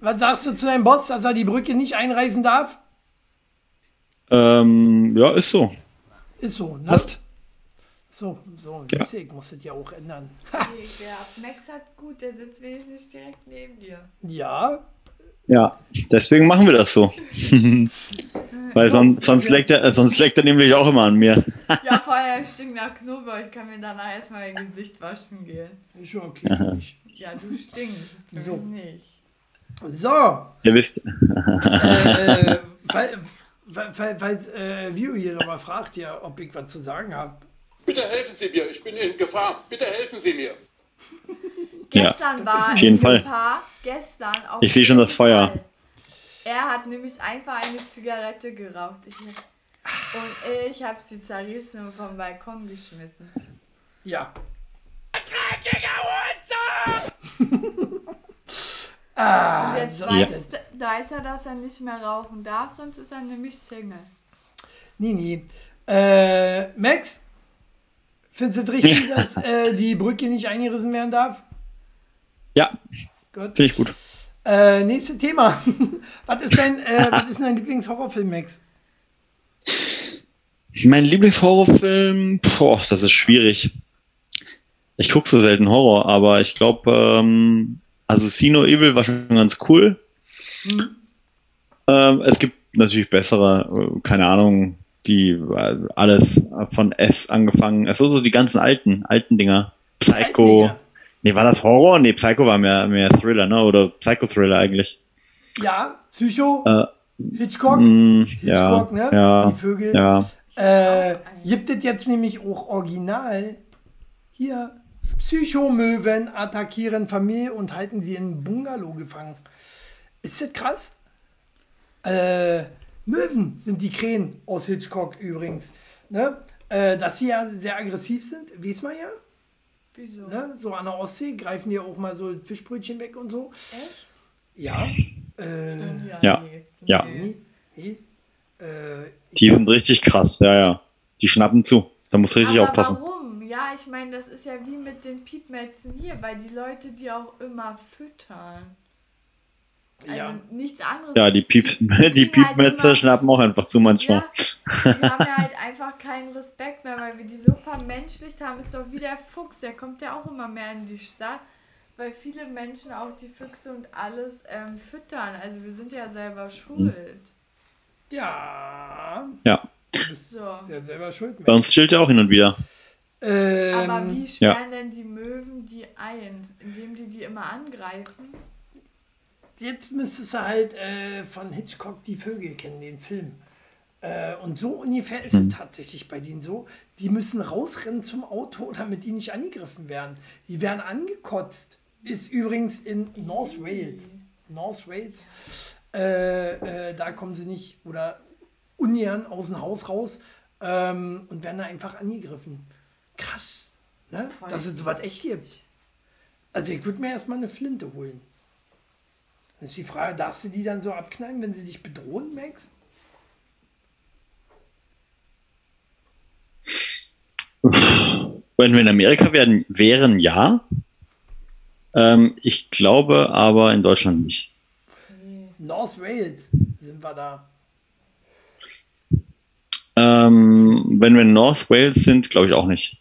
was sagst du zu deinem Boss, dass er die Brücke nicht einreißen darf? Ähm, ja, ist so. Ist so, ne? Passt. So, so, Ja. siehst du, ich muss das ja auch ändern. Okay, der Max hat gut, der sitzt wenigstens nicht direkt neben dir. Ja, Ja, deswegen machen wir das so. Weil So, sonst, sonst, jetzt- leckt er, äh, sonst leckt er nämlich auch immer an mir. Ja, vorher stinkt nach Knoblauch. Ich kann mir danach erstmal mein Gesicht waschen gehen. ist schon okay. Ja, du stinkst. So. nicht. So, Ihr wisst, äh, weil, weil, äh, Vio hier nochmal fragt, ja, ob ich was zu sagen habe. Bitte helfen Sie mir, ich bin in Gefahr. Bitte helfen Sie mir. Ja, Gestern war auf jeden in Fall. Gefahr. Gestern auf Ich sehe schon das Feuer. Fall. Er hat nämlich einfach eine Zigarette geraucht. Ich, und ich habe sie zerrissen und vom Balkon geschmissen. Ja. ah, Jetzt so- weiß, weiß er, dass er nicht mehr rauchen darf, sonst ist er nämlich Single. Nee, nee. Äh, Max, findest du es richtig, dass äh, die Brücke nicht eingerissen werden darf? ja, Gut. finde ich gut. Äh, nächstes Thema. was ist dein, äh, was ist dein Lieblingshorrorfilm, Max? Mein Lieblingshorrorfilm, boah, das ist schwierig. Ich gucke so selten Horror, aber ich glaube, ähm, also Sino Evil war schon ganz cool. Ähm, es gibt natürlich bessere, äh, keine Ahnung, die äh, alles von S angefangen, also so die ganzen alten, alten Dinger. Psycho. Dinger. Nee, war das Horror? Nee, Psycho war mehr, mehr Thriller, ne? Oder Psycho-Thriller eigentlich. Ja, Psycho, Äh, Hitchcock, Mm, Hitchcock, ja, ne? ja, Die Vögel. ja. Äh, gibt es jetzt nämlich auch original hier. Psychomöwen attackieren Familie und halten sie in Bungalow gefangen. Ist das krass? Äh, Möwen sind die Krähen aus Hitchcock übrigens. Ne? Äh, dass sie ja sehr aggressiv sind, weiß man ja. Wieso? Ne? So an der Ostsee greifen die auch mal so Fischbrötchen weg und so. Echt? Ja. Äh, Ja. nee. Ja. nee, nee. Äh, Die sind richtig krass, ja, ja. Die schnappen zu. Da muss richtig Aber aufpassen. warum? Ja, ich meine, das ist ja wie mit den Piepmetzen hier, weil die Leute die auch immer füttern. Also Ja. nichts anderes. Ja, die Piep, die kriegen halt Piepmetze immer- schnappen auch einfach zu manchmal. Ja, die haben ja halt einfach keinen Respekt mehr, weil wir die so vermenschlicht haben. Ist doch wie der Fuchs, der kommt ja auch immer mehr in die Stadt, weil viele Menschen auch die Füchse und alles ähm, füttern. Also wir sind ja selber schuld. ja, Ja. du bist So. ja selber schuld. Bei uns chillt er auch hin und wieder. Ähm, Aber wie sperren denn die Möwen die ein? Indem die die immer angreifen? Jetzt müsstest du halt äh, von Hitchcock die Vögel kennen, den Film. Äh, und so ungefähr ist es tatsächlich bei denen so. Die müssen rausrennen zum Auto, damit die nicht angegriffen werden. Die werden angekotzt. Ist übrigens in North Wales. North Wales. Äh, äh, da kommen sie nicht oder ungern aus dem Haus raus ähm, und werden da einfach angegriffen. Krass. Ne? Dass es sowas echt gibt. Also ich würde mir erstmal eine Flinte holen. Das ist die Frage, darfst du die dann so abknallen, wenn sie dich bedrohen, Max? Wenn wir in Amerika werden, wären, ja. Ähm, ich glaube aber in Deutschland nicht. North Wales sind wir da. Ähm, wenn wir in North Wales sind, glaube ich auch nicht.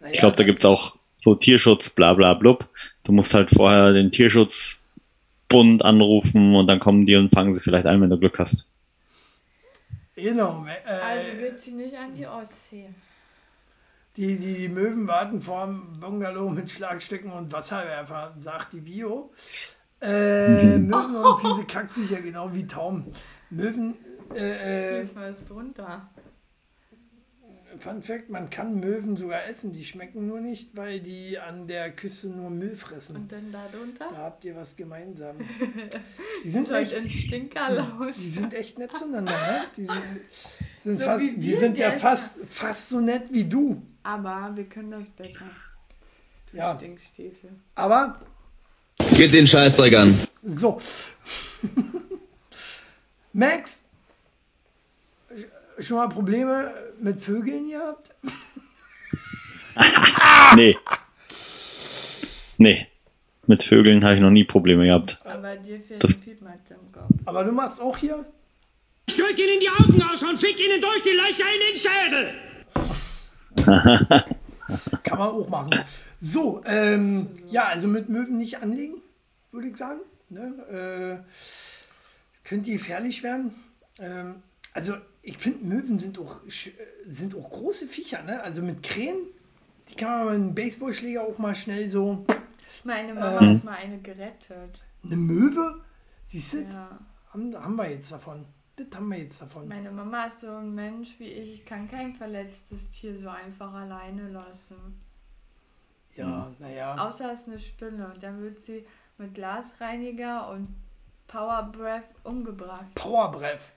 Naja, Ich glaube, da gibt es auch so Tierschutz, bla bla blub. Du musst halt vorher den Tierschutzbund anrufen und dann kommen die und fangen sie vielleicht ein, wenn du Glück hast. Genau. Äh, Also wird sie nicht an die Ostsee. Die, die, die Möwen warten vorm Bungalow mit Schlagstöcken und Wasserwerfer, sagt die Bio. Äh, Möwen und fiese Kackviecher, genau wie Tauben. Möwen, äh, äh, Diesmal ist drunter. Fun Fact, man kann Möwen sogar essen, die schmecken nur nicht, weil die an der Küste nur Müll fressen. Und dann da drunter? Da habt ihr was gemeinsam. Die sind echt, ein Stinkerlaut. die sind echt nett zueinander, ne? Die sind, sind, So fast, wie die wir sind ja fast, fast so nett wie du. Aber wir können das besser. Du Ja. Stinkstiefel. Aber Geht den Scheißdreck an. so. Max, schon mal Probleme mit Vögeln gehabt? Nee. Nee. Mit Vögeln habe ich noch nie Probleme gehabt. Aber dir fehlt Das- ein Piepmatz im Kopf. Aber du machst auch hier? Ich drück Ihnen die Augen aus und fick Ihnen durch die Löcher in den Schädel. Kann man auch machen. So, ähm, ja, also mit Möwen nicht anlegen, würde ich sagen. Ne? Äh, könnte gefährlich werden. Ähm, also ich finde, Möwen sind auch, sind auch große Viecher. Ne? Also mit Krähen, die kann man mit einem Baseballschläger auch mal schnell so... Meine Mama Ähm. hat mal eine gerettet. Eine Möwe? Siehst du? Ja. Haben, haben wir jetzt davon. Das haben wir jetzt davon. Meine Mama ist so ein Mensch wie ich. Ich kann kein verletztes Tier so einfach alleine lassen. Ja, naja. Außer es ist eine Spinne. Und dann wird sie mit Glasreiniger und Power Breath umgebracht. Power Breath.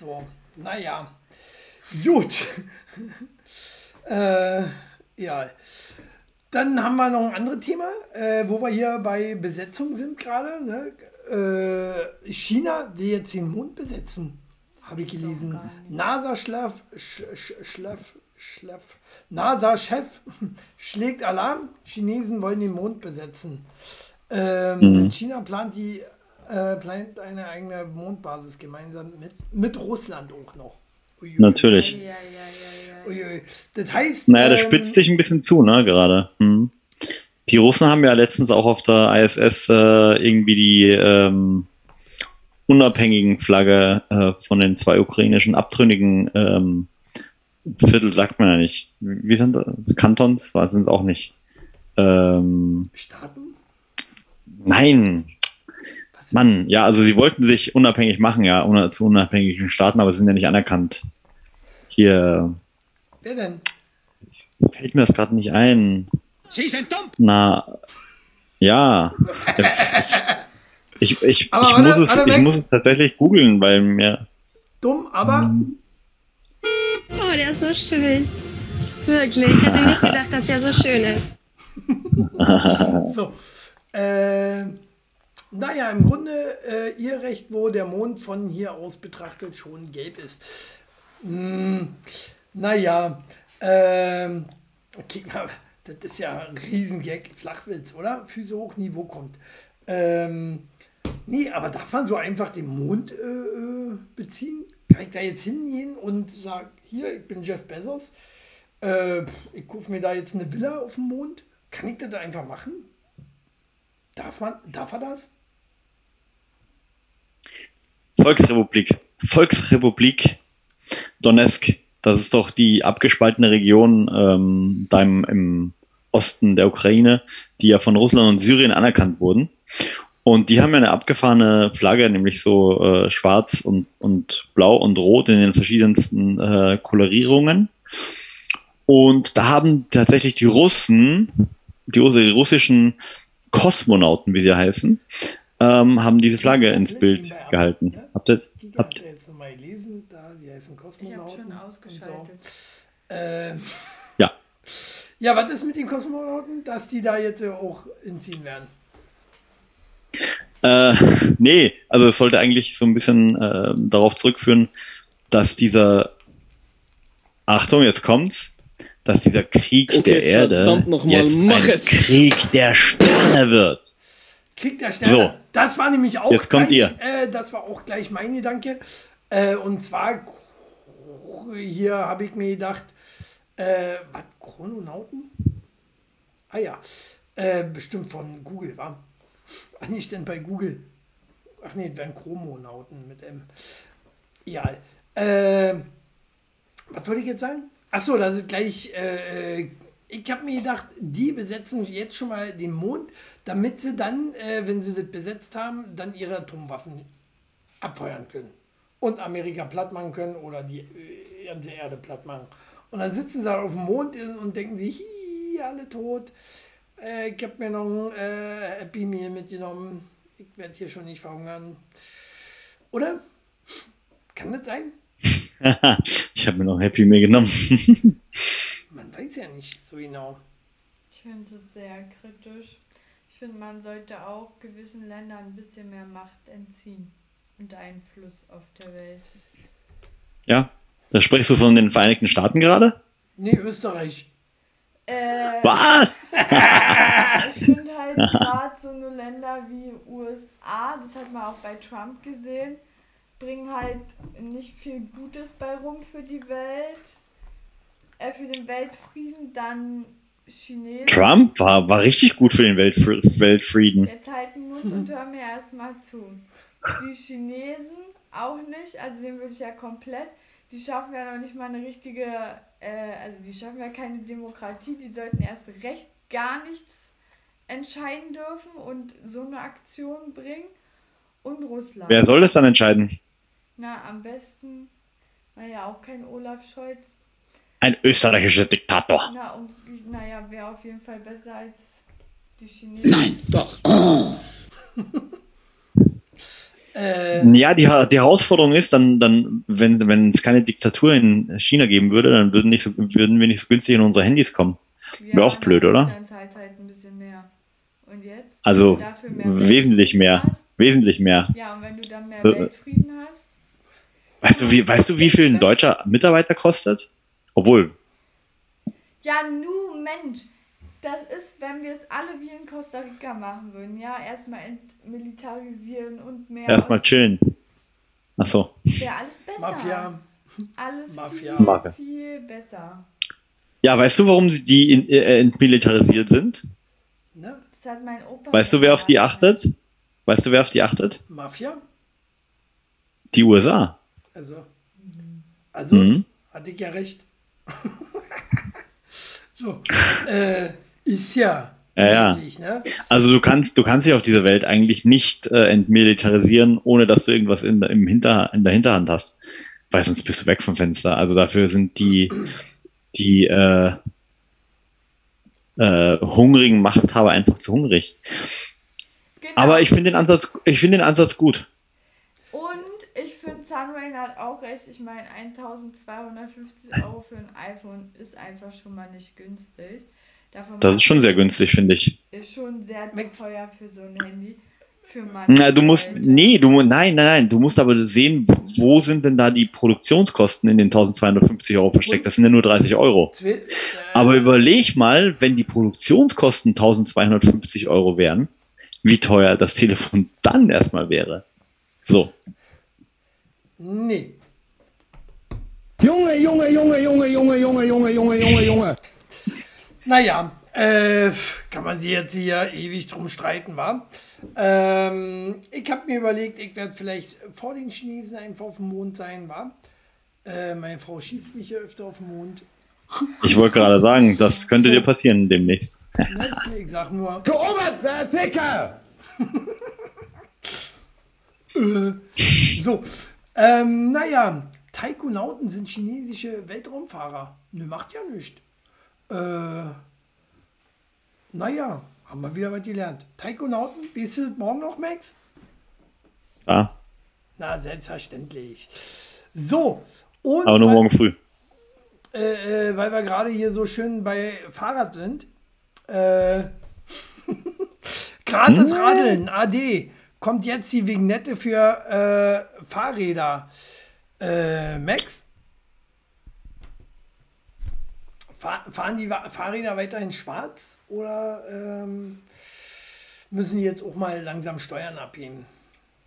So, naja. Gut. äh, ja. Dann haben wir noch ein anderes Thema, äh, wo wir hier bei Besetzung sind gerade. Ne? Äh, China will jetzt den Mond besetzen, habe ich gelesen. NASA-Schlaf, sch, sch, Schlaf, Schlaf, NASA-Chef schlägt Alarm. Chinesen wollen den Mond besetzen. Ähm, Mhm. China plant die äh, plant eine eigene Mondbasis gemeinsam mit, mit Russland auch noch. Uiui. Natürlich. Ja, ja, ja. Das heißt, Naja, das ähm, spitzt sich ein bisschen zu, ne, gerade. Hm. Die Russen haben ja letztens auch auf der ISS äh, irgendwie die ähm, unabhängigen Flagge äh, von den zwei ukrainischen abtrünnigen ähm, Viertel, sagt man ja nicht. Wie sind das? Kantons? Was sind es auch nicht? Ähm, Staaten? nein. Mann, ja, also sie wollten sich unabhängig machen, ja, zu unabhängigen Staaten, aber sie sind ja nicht anerkannt. Hier Wer denn? fällt mir das gerade nicht ein. Sie sind dumm. Na, ja. Ich, ich, ich, ich, muss, es, ich muss es tatsächlich googeln, weil mir. Dumm, aber Oh, der ist so schön. Wirklich. Ich hätte nicht gedacht, dass der so schön ist. so. Äh, naja, im Grunde äh, ihr Recht, wo der Mond von hier aus betrachtet schon gelb ist. Hm, naja, ähm, okay, das ist ja ein Riesengag, Flachwitz, oder? Füße hoch, Niveau kommt. Ähm, nee, aber darf man so einfach den Mond äh, äh, beziehen? Kann ich da jetzt hingehen und sagen, hier, ich bin Jeff Bezos, äh, ich kaufe mir da jetzt eine Villa auf dem Mond? Kann ich das einfach machen? Darf man, darf er das? Volksrepublik. Volksrepublik Donetsk. Das ist doch die abgespaltene Region ähm, da im, im Osten der Ukraine, die ja von Russland und Syrien anerkannt wurden. Und die haben ja eine abgefahrene Flagge, nämlich so äh, schwarz und, und blau und rot in den verschiedensten äh, Kolorierungen. Und da haben tatsächlich die Russen, die, die russischen Kosmonauten, wie sie heißen, ähm, haben diese Flagge ins Bild gehalten. Habt ihr, Die habt, ihr jetzt nochmal gelesen, da, die heißen Ich Kosmonauten. habe schon ausgeschaltet. So. Äh, ja. ja, was ist mit den Kosmonauten, dass die da jetzt auch hinziehen werden? Äh, nee, also es sollte eigentlich so ein bisschen äh, darauf zurückführen, dass dieser, Achtung, jetzt kommt's, dass dieser Krieg Okay, der Erde verdammt noch mal, jetzt mach ein es. Krieg der Sterne wird. Krieg der Sterne. So. Das war nämlich auch Jetzt kommt gleich, ihr. Äh, das war auch gleich mein Gedanke. Äh, und zwar hier habe ich mir gedacht, äh, was Chrononauten? Ah ja, äh, bestimmt von Google, war. Ach nicht denn bei Google? Ach nee, wären Chromonauten mit M. Ja. Äh, was wollte ich jetzt sagen? Achso, das ist gleich. Äh, äh, ich habe mir gedacht, die besetzen jetzt schon mal den Mond, damit sie dann, äh, wenn sie das besetzt haben, dann ihre Atomwaffen abfeuern können. Und Amerika platt machen können oder die äh, ganze Erde platt machen. Und dann sitzen sie auf dem Mond und denken sich, alle tot. Äh, ich habe mir noch ein äh, Happy Meal mitgenommen. Ich werde hier schon nicht verhungern. Oder? Kann das sein? ich habe mir noch ein Happy Meal genommen. Man weiß ja nicht so genau. Ich finde es sehr kritisch. Ich finde, man sollte auch gewissen Ländern ein bisschen mehr Macht entziehen und Einfluss auf der Welt. Ja, da sprichst du von den Vereinigten Staaten gerade? Nee, Österreich. Äh, Was? ich finde halt gerade so eine Länder wie USA, das hat man auch bei Trump gesehen, bringen halt nicht viel Gutes bei rum für die Welt, äh, für den Weltfrieden. Dann Chinesen. Trump war, war richtig gut für den Weltfr Weltfrieden. Jetzt halt den Mund und hör mir erstmal zu. Die Chinesen auch nicht, also den würde ich ja komplett. Die schaffen ja noch nicht mal eine richtige, äh, also die schaffen ja keine Demokratie, die sollten erst recht gar nichts entscheiden dürfen und so eine Aktion bringen. Und Russland. Wer soll das dann entscheiden? Na, am besten, naja, auch kein Olaf Scholz. Ein österreichischer Diktator. Na, und naja, wäre auf jeden Fall besser als die Chinesen. Nein, doch. Oh. Äh, Ja, die, die Herausforderung ist dann, dann wenn, wenn es keine Diktatur in China geben würde, dann würden, nicht so, würden wir nicht so günstig in unsere Handys kommen. Wäre auch blöd, oder? Dann zahlt halt ein bisschen mehr. Und jetzt? Also mehr wesentlich mehr. hast? Wesentlich mehr. Ja, und wenn du dann mehr Äh, Weltfrieden hast? Weißt du, wie, weißt du, wie viel ein deutscher Mitarbeiter kostet? Obwohl, Ja, nu, Mensch. Das ist, wenn wir es alle wie in Costa Rica machen würden. Ja, erstmal entmilitarisieren und mehr. erstmal chillen. Achso. Wäre alles besser. Mafia. Alles Mafia. viel, Mafia. viel besser. Ja, weißt du, warum sie die in, äh, entmilitarisiert sind? Ne? Das hat mein Opa. Weißt du, wer auf die achtet? Weißt du, wer auf die achtet? Mafia? Die USA. Also. Also, Mhm. hatte ich ja recht. so. Äh, ist ja. Ja, ja. ne? Also du kannst, du kannst dich auf dieser Welt eigentlich nicht äh, entmilitarisieren, ohne dass du irgendwas in, im Hinter, in der Hinterhand hast. Weil sonst bist du weg vom Fenster. Also dafür sind die, die äh, äh, hungrigen Machthaber einfach zu hungrig. Genau. Aber ich finde den Ansatz, ich finde den Ansatz gut. Hat auch recht. Ich meine, 1250 Euro für ein iPhone ist einfach schon mal nicht günstig. Davon Das ist schon sehr günstig, finde ich. Ist schon sehr teuer für so ein Handy. Für manche Na, du musst, Leute. nee, du, nein, nein, nein, du musst aber sehen, wo sind denn da die Produktionskosten in den 1250 Euro versteckt? Das sind ja nur 30 Euro. Äh, Aber überleg mal, wenn die Produktionskosten 1250 Euro wären, wie teuer das Telefon dann erstmal wäre. So. Nee. Junge, Junge, Junge, Junge, Junge, Junge, Junge, Junge, Junge, Junge. Naja, äh, kann man sich jetzt hier ewig drum streiten, wa? Ähm, ich habe mir überlegt, ich werde vielleicht vor den Chinesen einfach auf dem Mond sein, wa? Äh, meine Frau schießt mich ja öfter auf den Mond. Ich wollte gerade sagen, das könnte dir passieren demnächst. Ne? Ich sag nur. Gerobert, der Ticker! äh, so. Ähm, naja, Taikonauten sind chinesische Weltraumfahrer. Ne, macht ja nichts. Äh, naja, haben wir wieder was gelernt. Taikonauten, weißt du das morgen noch, Max? Ja, Na, selbstverständlich. So, und aber nur weil, morgen früh. äh, äh, weil wir gerade hier so schön bei Fahrrad sind. Äh, gratis Hm? Radeln, AD, kommt jetzt die Vignette für äh, Fahrräder. Äh, Max? Fahr, fahren die Fahrräder weiterhin schwarz oder ähm, müssen die jetzt auch mal langsam Steuern abgeben?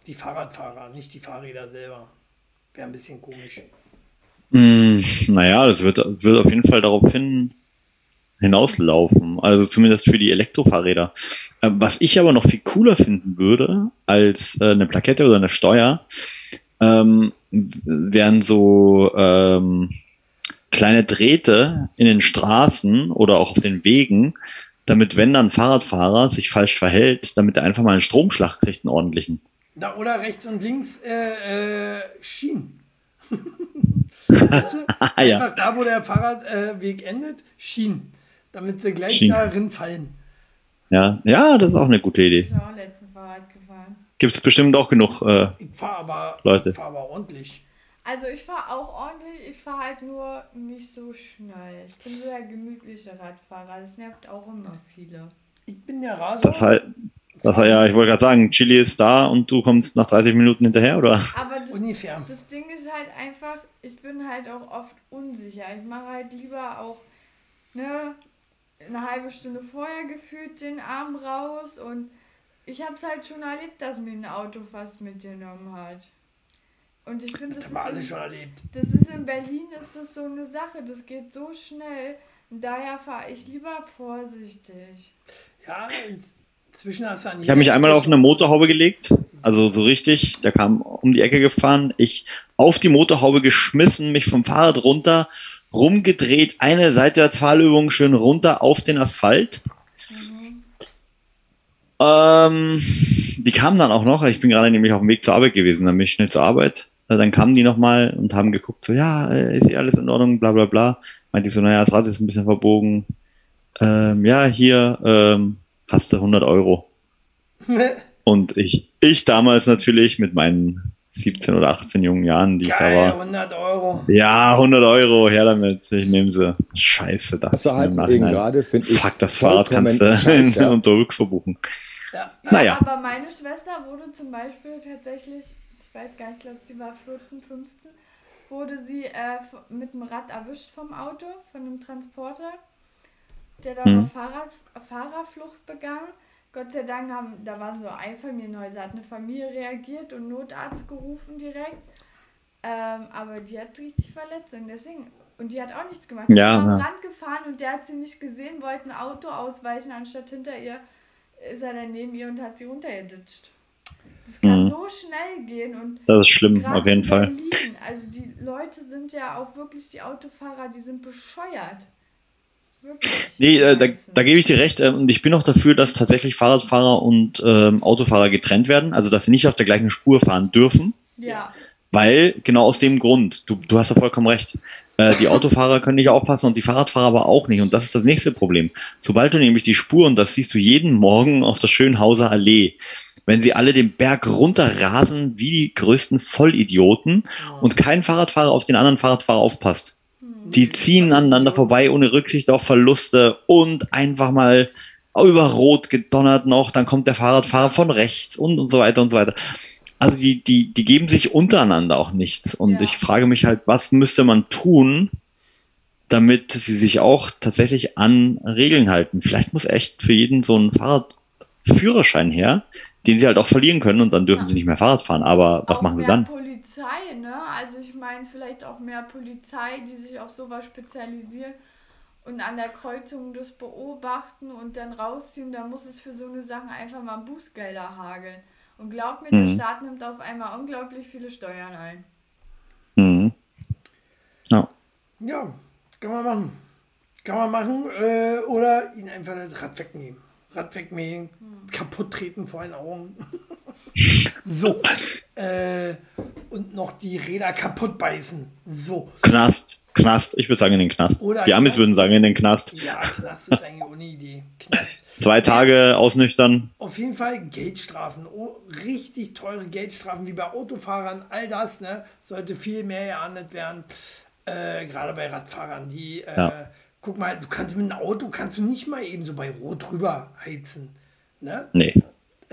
Die Fahrradfahrer, nicht die Fahrräder selber. Wäre ein bisschen komisch. Hm, naja, das wird, wird auf jeden Fall darauf hin, hinauslaufen. Also zumindest für die Elektrofahrräder. Äh, Was ich aber noch viel cooler finden würde als äh, eine Plakette oder eine Steuer, ähm, wären so ähm, kleine Drähte in den Straßen oder auch auf den Wegen, damit wenn dann ein Fahrradfahrer sich falsch verhält, damit er einfach mal einen Stromschlag kriegt, einen ordentlichen. Na, oder rechts und links äh, äh, Schienen. weißt du? Einfach ja. da, wo der Fahrradweg endet, Schienen. Damit sie gleich Schienen. darin fallen. ja, ja, das ist auch eine gute Idee. Ich bin auch letzten Fahrrad gefahren. Gibt es bestimmt auch genug äh, Ich fahre aber, Leute. ich fahr aber ordentlich. Also ich fahre auch ordentlich, ich fahre halt nur nicht so schnell. Ich bin so der gemütliche Radfahrer, das nervt auch immer viele. Ich bin der Raser. Das halt, das halt, ja, ich wollte gerade sagen, Chili ist da und du kommst nach 30 Minuten hinterher, oder? Aber das, Ungefähr. das Ding ist halt einfach, ich bin halt auch oft unsicher. Ich mache halt lieber auch ne, eine halbe Stunde vorher gefühlt den Arm raus und ich habe es halt schon erlebt, dass mir ein Auto fast mitgenommen hat. Und ich finde, das, Das ist alle in- schon erlebt. das ist in Berlin, ist das so eine Sache, das geht so schnell. Und daher fahre ich lieber vorsichtig. Ja, inzwischen hast du an Ich habe mich einmal auf eine Motorhaube gelegt, also so richtig, der kam um die Ecke gefahren, ich auf die Motorhaube geschmissen, mich vom Fahrrad runter, rumgedreht, eine Seitwärtsfahrübung schön runter auf den Asphalt. Ähm, die kamen dann auch noch, ich bin gerade nämlich auf dem Weg zur Arbeit gewesen, dann bin ich schnell zur Arbeit. Äh, Dann kamen die nochmal und haben geguckt, so, ja, äh, ist hier alles in Ordnung, bla bla bla. Meinte ich so, naja, das Rad ist ein bisschen verbogen. Ähm, ja, hier ähm, hast du 100 Euro. Und ich, ich damals natürlich mit meinen 17 oder 18 jungen Jahren, die ich da Geil, war. 100 Euro. Ja, 100 Euro, her damit. Ich nehme sie. Scheiße, das du halt eben gerade, finde ich, Fuck, das Fahrrad kannst du scheiße, ja. unter Rückverbuchen. Naja. Aber meine Schwester wurde zum Beispiel tatsächlich, ich weiß gar nicht, ich glaube, sie war 14, 15, wurde sie äh, mit dem Rad erwischt vom Auto, von einem Transporter, der da Mhm. Fahrrad, Fahrerflucht begangen. Gott sei Dank haben, da waren so Einfamilienhäuser, hat eine Familie reagiert und Notarzt gerufen direkt. Ähm, aber die hat richtig Verletzungen, deswegen. Und die hat auch nichts gemacht. Die Ja, ist am ja. Rand gefahren und der hat sie nicht gesehen, wollte ein Auto ausweichen, anstatt hinter ihr ist er dann neben ihr und hat sie runtergeditscht. Das kann Mhm. so schnell gehen und Das ist schlimm, auf jeden Fall. Berlin, also die Leute sind ja auch wirklich, die Autofahrer, die sind bescheuert. Nee, äh, da, da gebe ich dir recht. ähm, Und ich bin auch dafür, dass tatsächlich Fahrradfahrer und ähm, Autofahrer getrennt werden. Also, dass sie nicht auf der gleichen Spur fahren dürfen. Ja. Weil, genau aus dem Grund, du, du hast ja vollkommen recht. Äh, die Autofahrer können nicht aufpassen und die Fahrradfahrer aber auch nicht. Und das ist das nächste Problem. Sobald du nämlich die Spur, und das siehst du jeden Morgen auf der Schönhauser Allee, wenn sie alle den Berg runterrasen wie die größten Vollidioten und kein Fahrradfahrer auf den anderen Fahrradfahrer aufpasst. Die ziehen aneinander vorbei ohne Rücksicht auf Verluste und einfach mal über Rot gedonnert noch, dann kommt der Fahrradfahrer von rechts und und so weiter und so weiter. Also die, die, die geben sich untereinander auch nichts. Und ich frage mich halt, was müsste man tun, damit sie sich auch tatsächlich an Regeln halten? Vielleicht muss echt für jeden so ein Fahrradführerschein her, den sie halt auch verlieren können und dann dürfen sie nicht mehr Fahrrad fahren. Aber was auch machen sie dann? Polizei, ne? Also ich meine vielleicht auch mehr Polizei, die sich auf sowas spezialisieren und an der Kreuzung das beobachten und dann rausziehen. Da muss es für so eine Sachen einfach mal Bußgelder hageln. Und glaub mir, der Mhm. Staat nimmt auf einmal unglaublich viele Steuern ein. Mhm. Ja. Ja, kann man machen. Kann man machen. Äh, oder ihn einfach das Rad wegnehmen. Rad wegmähen, kaputt treten vor den Augen. so. Äh, und noch die Räder kaputt beißen. So. Knast. Knast. Ich würde sagen in den Knast. Oder die Amis Knast. würden sagen in den Knast. Ja, das ist eigentlich ohne Idee. Knast. Zwei Tage ausnüchtern. Auf jeden Fall Geldstrafen. Oh, richtig teure Geldstrafen, wie bei Autofahrern. All das ne, sollte viel mehr geahndet werden. Äh, gerade bei Radfahrern, die, äh, Ja. guck mal, du kannst mit einem Auto kannst du nicht mal eben so bei Rot rüber heizen. Ne? Nee.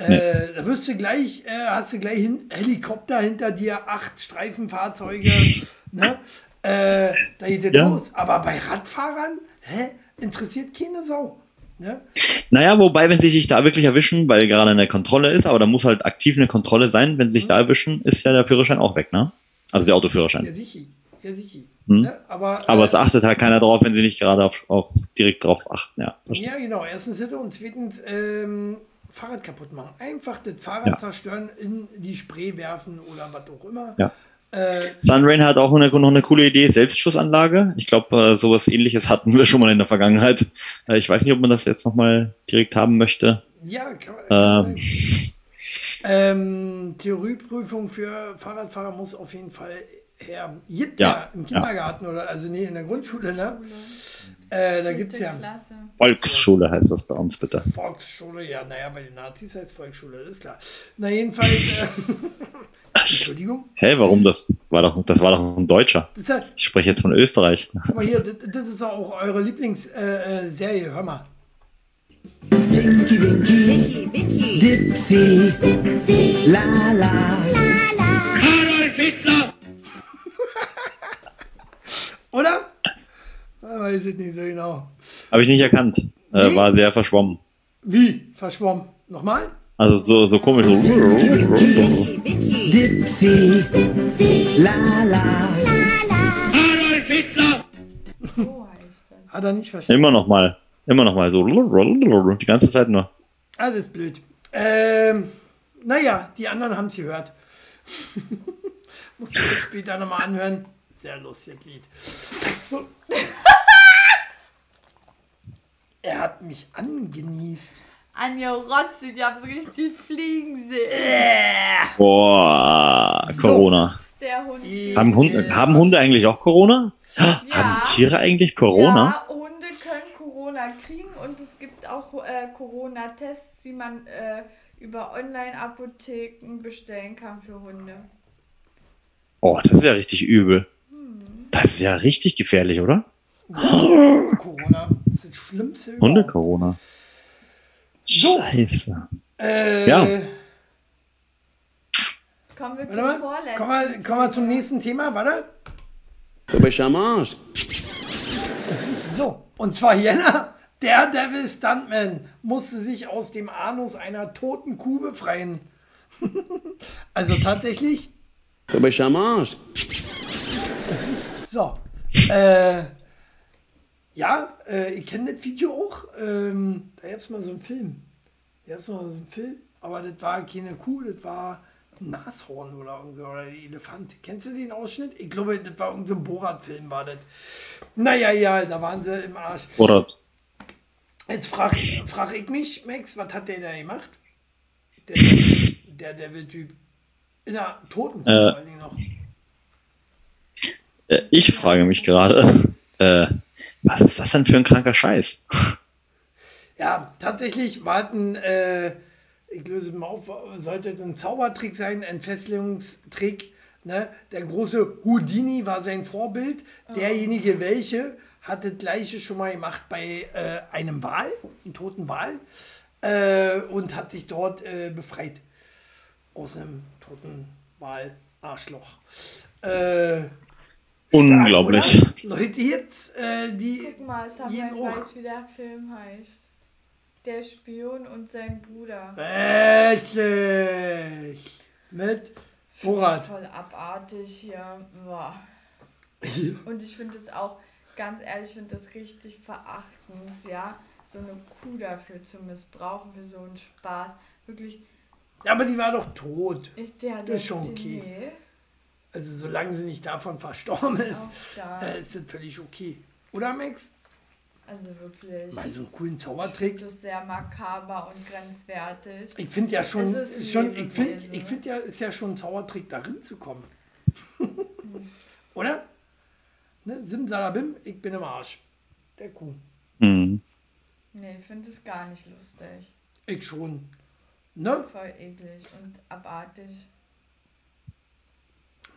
Äh, da wirst du gleich, äh, hast du gleich hin, Helikopter hinter dir, acht Streifenfahrzeuge, ne? Äh, da geht es Ja. los. Aber bei Radfahrern, hä, interessiert keine Sau. Ne? Naja, wobei, wenn sie sich da wirklich erwischen, weil gerade eine Kontrolle ist, aber da muss halt aktiv eine Kontrolle sein, wenn sie sich da erwischen, ist ja der Führerschein auch weg, ne? Also der Ja, Autoführerschein. sicher. Ja, sicher. Hm. Ne? Aber, Aber äh, es achtet halt keiner drauf, wenn sie nicht gerade auf, auf direkt drauf achten, ja. Ja, genau. Erstens und zweitens ähm, Fahrrad kaputt machen. Einfach das Fahrrad Ja. zerstören, in die Spree werfen oder was auch immer. Ja. Äh, Sunrain hat auch eine, noch eine coole Idee, Selbstschussanlage. Ich glaube, äh, sowas ähnliches hatten wir schon mal in der Vergangenheit. Äh, ich weiß nicht, ob man das jetzt nochmal direkt haben möchte. ja, kann, kann Ähm. Ähm, Theorieprüfung für Fahrradfahrer muss auf jeden Fall her. Gibt ja, Ja, im ja. Kindergarten oder also nee, in der Grundschule, ne? Äh, da gibt es ja Klasse. Volksschule heißt das bei uns bitte. Volksschule, ja, naja, bei den Nazis heißt Volksschule, das ist klar. Na jedenfalls, äh, Entschuldigung. Hä, warum das? War doch, das war doch ein Deutscher. Ja, Ich spreche jetzt von Österreich. guck mal hier, das, das ist doch auch eure Lieblingsserie, äh, äh, hör mal. Winky, Winky, Dipsy, La La. Adolf Hitler! Oder? Ah, weiß ich nicht so genau. Habe ich nicht erkannt. Äh, Nee? war sehr verschwommen. Wie? Verschwommen. Nochmal? Also so, so komisch. So. Dipsy, La La. Hat er nicht verstanden. Immer noch mal. Immer noch mal so. Die ganze Zeit nur. Alles blöd. Ähm, naja, die anderen haben es gehört. Muss ich später nochmal anhören. Sehr lustiges Lied. So. er hat mich angenießt. Anja Rotzi, die haben so richtig fliegen sehen. Boah, Corona. Der Hund. Haben Hunde, haben Hunde eigentlich auch Corona? Haben Tiere eigentlich Corona? Ja, Hunde können Corona kriegen und es gibt auch äh, Corona-Tests, die man äh, über Online-Apotheken bestellen kann für Hunde. Oh, das ist ja richtig übel. Das ist ja richtig gefährlich, oder? Corona. Das ist das Schlimmste überhaupt. Hunde-Corona. So. Scheiße. Äh, Ja. Kommen wir zum mal. vorletzten. Kommen wir, kommen wir zum nächsten Thema, warte. Du bist am Arsch. So, und zwar Jena, der Devil Stuntman, musste sich aus dem Anus einer toten Kuh befreien. also tatsächlich, Du bist am Arsch. So. Äh, ja, äh, ich kenne das Video auch. Ähm, da gab es mal so einen Film. Da gab es mal so einen Film, aber das war keine Kuh, das war ein Nashorn oder, irgend- oder ein Elefant. Kennst du den Ausschnitt? Ich glaube, das war irgendein so Borat-Film, war das. Naja, ja, da waren sie im Arsch. Oder Jetzt frage frag ich mich, Max, was hat der da gemacht? Der, der Devil-Typ. In der Toten Äh. vor allen Dingen noch. Äh, ich frage mich gerade, äh, was ist das denn für ein kranker Scheiß? Ja, tatsächlich war es ein, äh, ich löse mal auf, sollte ein Zaubertrick sein, ein Fesselungstrick. Ne? Der große Houdini war sein Vorbild. Derjenige, welche, hat das gleiche schon mal gemacht bei äh, einem Wal, einem toten Wal, äh, und hat sich dort äh, befreit aus einem toten Wal-Arschloch. Äh, Unglaublich. Stark? Leute, jetzt, äh, die. Guck mal, auch- weiß, wie der Film heißt. Der Spion und sein Bruder. Richtig. Mit ist voll abartig hier. Boah. Und ich finde es auch, ganz ehrlich, ich finde das richtig verachtend, ja, so eine Kuh dafür zu missbrauchen, für so einen Spaß. Wirklich, Ja, aber die war doch tot. ich, der, Das ist schon der- okay. Nee. Also solange sie nicht davon verstorben ist, da. äh, ist das völlig okay. Oder Max? Also wirklich. Bei so einem coolen Ich Zaubertrick. finde das sehr makaber und grenzwertig. Ich finde ja schon, Es ist schon ich finde Lebewesen. ich find ja, ist ja schon ein Zaubertrick, darin zu kommen. Oder? Ne? Simsalabim, ich bin im Arsch. Der Kuh. Hm. Nee, ich finde es gar nicht lustig. Ich schon. Ne? Voll eklig und abartig.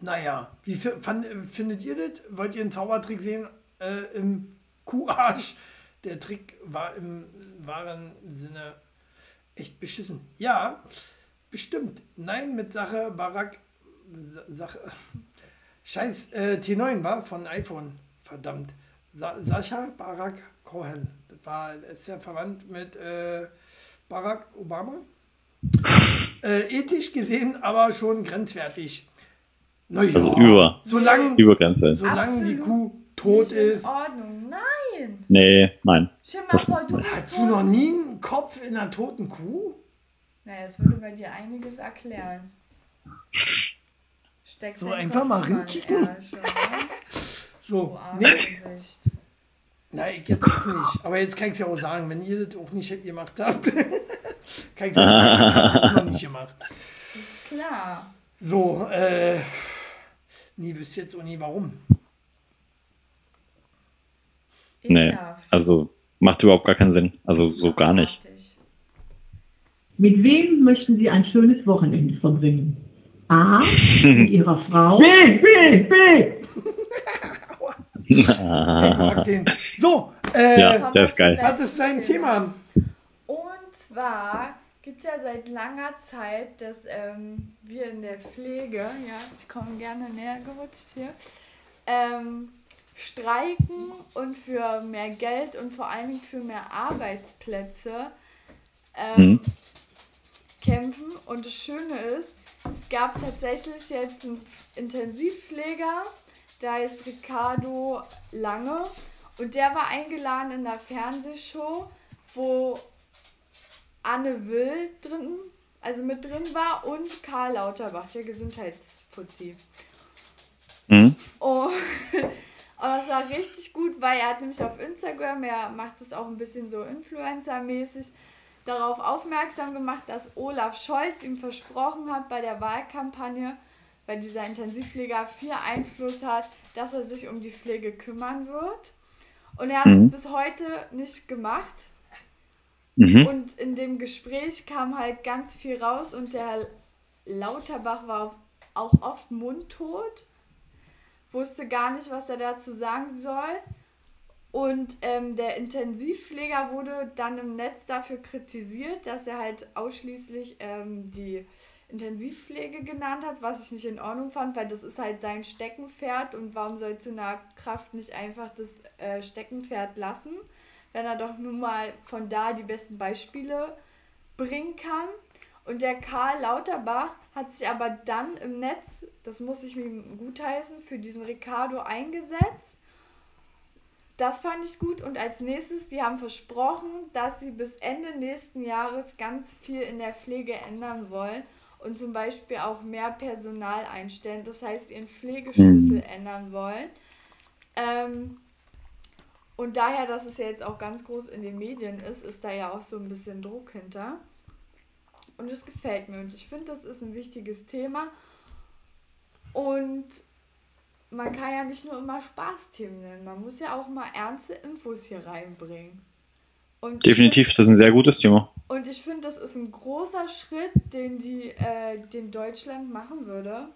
Naja, wie fand, äh, findet ihr das? Wollt ihr einen Zaubertrick sehen äh, im Kuharsch? Der Trick war im wahren Sinne echt beschissen. Ja, bestimmt. Nein, mit Sache Barack. Sa- Sache. Scheiß äh, T9 war von iPhone. Verdammt. Sa Sascha Barack Cohen. Das war, ist ja verwandt mit äh, Barack Obama. Äh, ethisch gesehen aber schon grenzwertig. Naja, Also über. Solange, Übergrenze. solange die Kuh tot nicht in ist. Ordnung. Nein. Nee, nein. Mal Das, vor, du Hast du noch nie einen Kopf in einer toten Kuh? Naja, es würde bei dir einiges erklären. Steckt So einfach mal Kopf in rinkicken. oder? So, Du nee. Nein, ich jetzt auch nicht. Aber jetzt kann ich es ja auch sagen, wenn ihr das auch nicht gemacht habt, kann ich sagen, ich habe auch noch nicht gemacht. Ist klar. So, äh, nie wüsste jetzt auch nie warum. Nee, also macht überhaupt gar keinen Sinn. Also so gar nicht. Mit wem möchten Sie ein schönes Wochenende verbringen? A. Mit Ihrer Frau. B, B, B. So, äh, Ja, der ist geil. was ist sein Thema? Und zwar gibt es ja seit langer Zeit, dass ähm, wir in der Pflege, ja, ich komme gerne näher gerutscht hier, ähm, streiken und für mehr Geld und vor allen Dingen für mehr Arbeitsplätze ähm, Mhm. kämpfen. Und das Schöne ist, es gab tatsächlich jetzt einen Intensivpfleger, der heißt Ricardo Lange. Und der war eingeladen in der Fernsehshow, wo Anne Will drin, also mit drin war und Karl Lauterbach, der Gesundheitsfuzzi. Mhm. Und, und das war richtig gut, weil er hat nämlich auf Instagram, er macht es auch ein bisschen so Influencer-mäßig, darauf aufmerksam gemacht, dass Olaf Scholz ihm versprochen hat bei der Wahlkampagne, weil dieser Intensivpfleger viel Einfluss hat, dass er sich um die Pflege kümmern wird. Und er hat es Mhm. bis heute nicht gemacht. Mhm. Und in dem Gespräch kam halt ganz viel raus und der Lauterbach war auch oft mundtot, wusste gar nicht, was er dazu sagen soll. Und ähm, der Intensivpfleger wurde dann im Netz dafür kritisiert, dass er halt ausschließlich ähm, die Intensivpflege genannt hat, was ich nicht in Ordnung fand, weil das ist halt sein Steckenpferd und warum soll zu einer Kraft nicht einfach das äh, Steckenpferd lassen, wenn er doch nun mal von da die besten Beispiele bringen kann. Und der Karl Lauterbach hat sich aber dann im Netz, das muss ich ihm gutheißen, für diesen Ricardo eingesetzt. Das fand ich gut. Und als nächstes, die haben versprochen, dass sie bis Ende nächsten Jahres ganz viel in der Pflege ändern wollen und zum Beispiel auch mehr Personal einstellen. Das heißt, ihren Pflegeschlüssel Mhm. ändern wollen. Ähm, und daher, dass es ja jetzt auch ganz groß in den Medien ist, ist da ja auch so ein bisschen Druck hinter. Und es gefällt mir. Und ich finde, das ist ein wichtiges Thema. Und man kann ja nicht nur immer Spaßthemen nennen. Man muss ja auch mal ernste Infos hier reinbringen. Und Definitiv, das ist ein sehr gutes Thema. und ich finde, das ist ein großer Schritt, den die, äh, den Deutschland machen würde,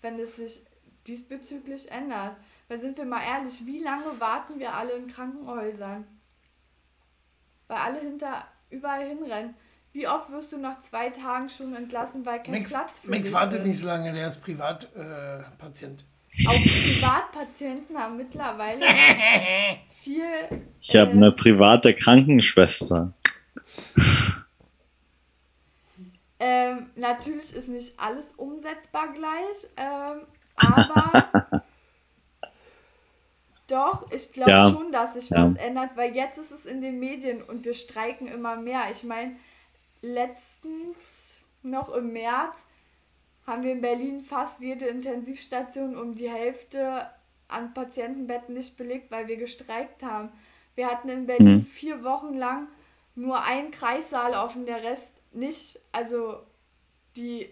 wenn es sich diesbezüglich ändert. Weil sind wir mal ehrlich, wie lange warten wir alle in Krankenhäusern? Weil alle hinter überall hinrennen. Wie oft wirst du nach zwei Tagen schon entlassen, weil kein Max, Platz für Max dich wartet ist? nicht so lange, der ist Privatpatient. Äh. Auch Privatpatienten haben mittlerweile viel. Ich habe eine private Krankenschwester. Ähm, natürlich ist nicht alles umsetzbar gleich, ähm, aber doch, ich glaube Ja, schon, dass sich ja. was ändert, weil jetzt ist es in den Medien und wir streiken immer mehr. Ich meine, letztens, noch im März, haben wir in Berlin fast jede Intensivstation um die Hälfte an Patientenbetten nicht belegt, weil wir gestreikt haben. Wir hatten in Berlin Mhm. vier Wochen lang nur einen Kreissaal offen, der Rest nicht. Also die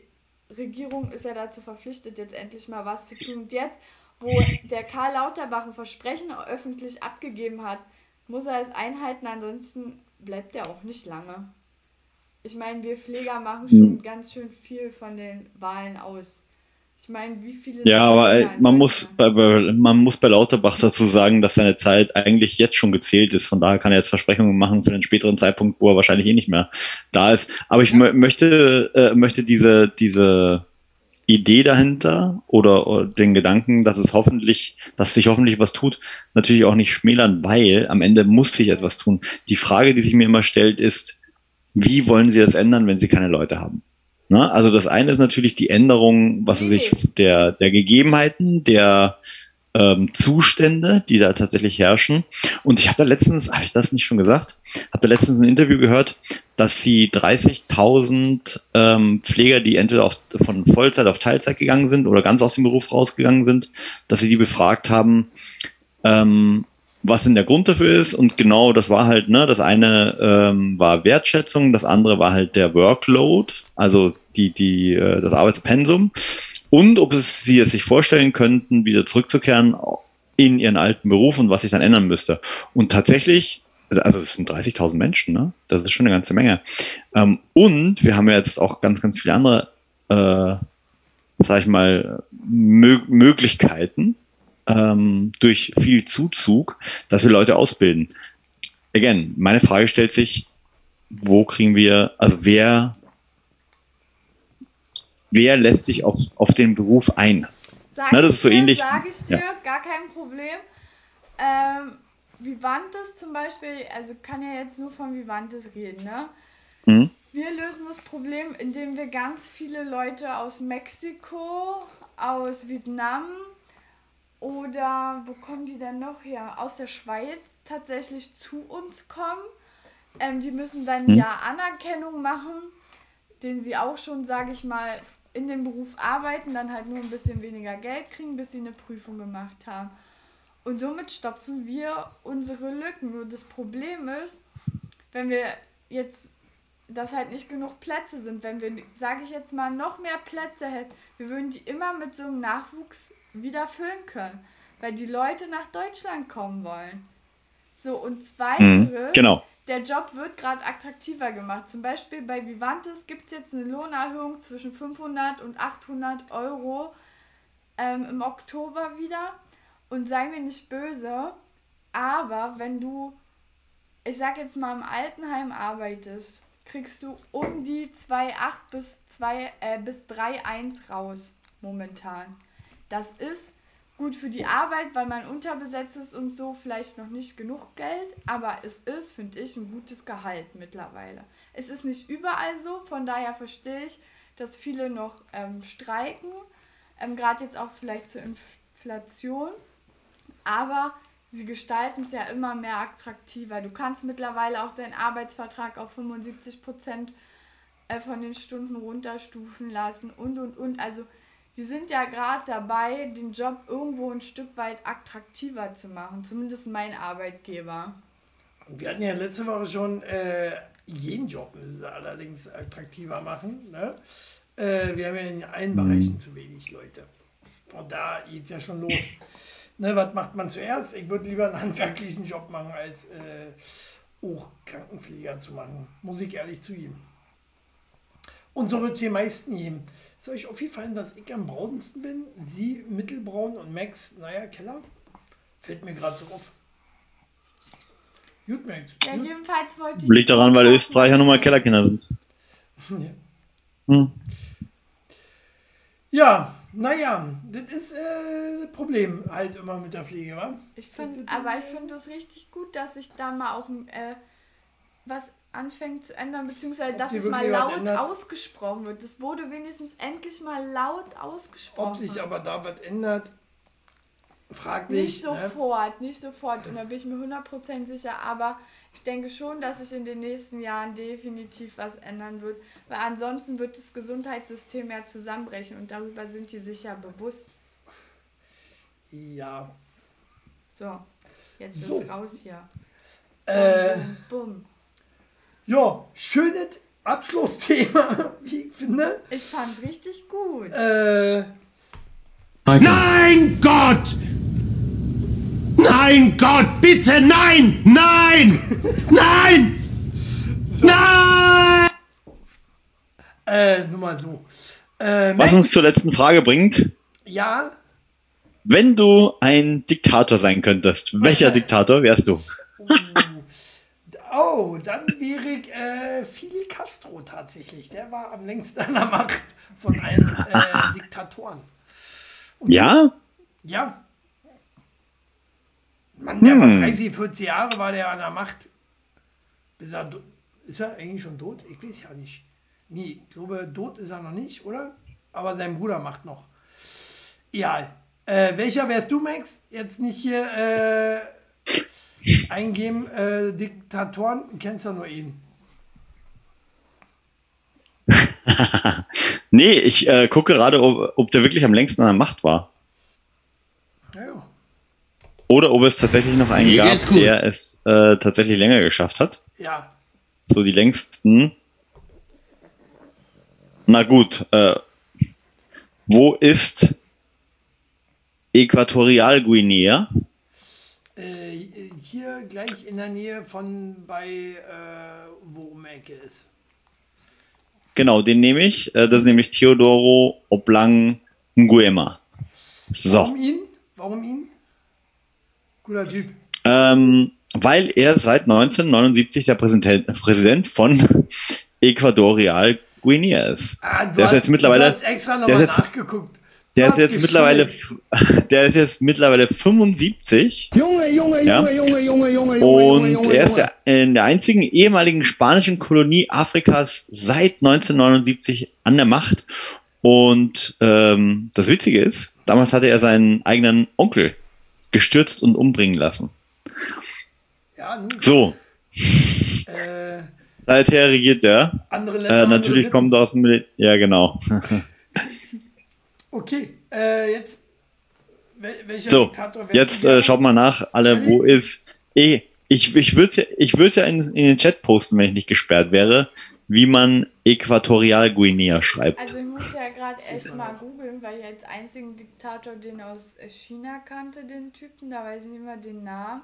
Regierung ist ja dazu verpflichtet, jetzt endlich mal was zu tun. Und jetzt, wo der Karl Lauterbach ein Versprechen öffentlich abgegeben hat, muss er es einhalten, ansonsten bleibt er auch nicht lange. Ich meine, wir Pfleger machen schon Mhm. ganz schön viel von den Wahlen aus. Ich meine, wie viele Ja, aber ey, man muss, bei, bei, man muss bei Lauterbach dazu sagen, dass seine Zeit eigentlich jetzt schon gezählt ist. Von daher kann er jetzt Versprechungen machen für den späteren Zeitpunkt, wo er wahrscheinlich eh nicht mehr da ist. Aber ich mö- möchte, äh, möchte diese, diese Idee dahinter oder, oder den Gedanken, dass es hoffentlich, dass sich hoffentlich was tut, natürlich auch nicht schmälern, weil am Ende muss sich etwas tun. Die Frage, die sich mir immer stellt, ist, wie wollen Sie das ändern, wenn Sie keine Leute haben? Ne? Also das eine ist natürlich die Änderung, was weiß ich, der, der Gegebenheiten, der, ähm, Zustände, die da tatsächlich herrschen. Und ich habe da letztens, habe ich das nicht schon gesagt, habe da letztens ein Interview gehört, dass sie 30.000 ähm, Pfleger, die entweder auf, von Vollzeit auf Teilzeit gegangen sind oder ganz aus dem Beruf rausgegangen sind, dass sie die befragt haben, ähm, was denn der Grund dafür ist. Und genau das war halt, ne, das eine ähm, war Wertschätzung, das andere war halt der Workload, also die, die, äh, das Arbeitspensum. Und ob es sie es sich vorstellen könnten, wieder zurückzukehren in ihren alten Beruf und was sich dann ändern müsste. Und tatsächlich, also das sind 30.000 Menschen, ne? Das ist schon eine ganze Menge. Ähm, und wir haben ja jetzt auch ganz, ganz viele andere, äh, sag ich mal, Mö Möglichkeiten, ähm, durch viel Zuzug, dass wir Leute ausbilden. Again, meine Frage stellt sich, wo kriegen wir, also wer, wer lässt sich auf, auf den Beruf ein? Sag Na, das ich ist so dir, ähnlich. Sag ich dir, Ja. gar kein Problem. Ähm, Vivantes zum Beispiel, also kann ja jetzt nur von Vivantes reden, ne? Mhm. Wir lösen das Problem, indem wir ganz viele Leute aus Mexiko, aus Vietnam oder wo kommen die denn noch her? Aus der Schweiz tatsächlich zu uns kommen. Ähm, die müssen dann Hm. ja Anerkennung machen, den sie auch schon, sage ich mal, in dem Beruf arbeiten, dann halt nur ein bisschen weniger Geld kriegen, bis sie eine Prüfung gemacht haben. Und somit stopfen wir unsere Lücken. Nur das Problem ist, wenn wir jetzt, dass halt nicht genug Plätze sind, wenn wir, sage ich jetzt mal, noch mehr Plätze hätten, wir würden die immer mit so einem Nachwuchs wieder füllen können, weil die Leute nach Deutschland kommen wollen. So, und zweiteres, Mhm, genau. Der Job wird gerade attraktiver gemacht. Zum Beispiel bei Vivantes gibt es jetzt eine Lohnerhöhung zwischen 500 und 800 Euro ähm, im Oktober wieder. Und sei mir nicht böse, aber wenn du, ich sag jetzt mal, im Altenheim arbeitest, kriegst du um die 2,8 bis, 2, äh, bis 3,1 raus momentan. Das ist gut für die Arbeit, weil man unterbesetzt ist und so vielleicht noch nicht genug Geld, aber es ist, finde ich, ein gutes Gehalt mittlerweile. Es ist nicht überall so, von daher verstehe ich, dass viele noch ähm, streiken, ähm, gerade jetzt auch vielleicht zur Inflation, aber sie gestalten es ja immer mehr attraktiver. Du kannst mittlerweile auch deinen Arbeitsvertrag auf 75 Prozent äh, von den Stunden runterstufen lassen und und und. Also die sind ja gerade dabei, den Job irgendwo ein Stück weit attraktiver zu machen, zumindest mein Arbeitgeber. Wir hatten ja letzte Woche schon äh, jeden Job müssen sie allerdings attraktiver machen. Ne? Äh, wir haben ja in allen Bereichen zu wenig Leute. Und da geht es ja schon los. Ne, was macht man zuerst? Ich würde lieber einen handwerklichen Job machen, als äh, auch Krankenpfleger zu machen. Muss ich ehrlich zugeben. Und so wird es den meisten geben. Ist euch aufgefallen, dass ich am braunsten bin? Sie mittelbraun und Max, naja, Keller? Fällt mir gerade so auf. Gut, Max. Ja, jedenfalls wollte ich. Liegt daran, weil Österreicher nun mal Kellerkinder sind. Ja. Hm. Ja, naja, das ist äh, das Problem halt immer mit der Pflege, wa? Ich find, aber ich finde es richtig gut, dass sich da mal auch äh, was anfängt zu ändern, beziehungsweise Ob dass es mal laut ändert? ausgesprochen wird. Das wurde wenigstens endlich mal laut ausgesprochen. Ob sich aber da was ändert, fraglich. Nicht ne? sofort, nicht sofort. Und da bin ich mir 100% sicher. Aber ich denke schon, dass sich in den nächsten Jahren definitiv was ändern wird. Weil ansonsten wird das Gesundheitssystem ja zusammenbrechen. Und darüber sind die sicher bewusst. Ja. So, jetzt So. ist raus hier. Äh, Bum, bum. Ja, schönes Abschlussthema, wie ich finde. Ich fand richtig gut. Äh, Nein, Gott! Nein, Gott, bitte, nein! Nein! Nein! Nein! äh, nur mal so. Äh, Was uns zur letzten Frage bringt, ja, wenn du ein Diktator sein könntest, welcher Diktator wärst du? Oh, dann wäre ich äh, Fidel Castro tatsächlich. Der war am längsten an der Macht von allen äh, Diktatoren. Ja? Ja. Mann, der war Hm. 30, 40 Jahre war der an der Macht. Bis er, ist er eigentlich schon tot? Ich weiß ja nicht. Nee, ich glaube, tot ist er noch nicht, oder? Aber sein Bruder macht noch. Ja, Äh, welcher wärst du, Max? Jetzt nicht hier äh, eingeben, äh, Diktatoren, du kennst ja nur ihn. Nee, ich äh, gucke gerade, ob, ob der wirklich am längsten an der Macht war. Ja, ja. Oder ob es tatsächlich noch einen gab, gut. der es äh, tatsächlich länger geschafft hat. ja. So die längsten. Na gut, äh, wo ist Äquatorialguinea? Äh, hier gleich in der Nähe von bei, äh, wo um Ecke ist. Genau, den nehme ich. Äh, das ist nämlich Teodoro Oblang Nguema. So. Warum ihn? Warum ihn? Guter Typ. Ähm, weil er seit 1979 der Präsident, Präsident von Äquatorial Guinea ist. Ah, du der ist hast, jetzt mittlerweile, du hast extra nochmal ist nachgeguckt. der ist jetzt mittlerweile, der ist jetzt mittlerweile 75 Junge, Junge, Ja. Junge, Junge, Junge, Junge, Junge, und Junge, er ist der, in der einzigen ehemaligen spanischen Kolonie Afrikas seit 1979 an der Macht. Und ähm, das Witzige ist, damals hatte er seinen eigenen Onkel gestürzt und umbringen lassen. Ja, nun, So, äh, seither regiert er. andere Länder, Äh, natürlich kommt er aus dem Ja, genau. Okay, äh, jetzt. Wel welcher So, Diktator jetzt äh, schaut mal nach, alle, wo ist. Eh, ich ich würde es ja, ich ja in, in den Chat posten, wenn ich nicht gesperrt wäre, wie man Äquatorialguinea schreibt. Also ich muss ja gerade echt mal googeln, weil ich als einzigen Diktator den aus äh, China kannte, den Typen, da weiß ich nicht mehr den Namen.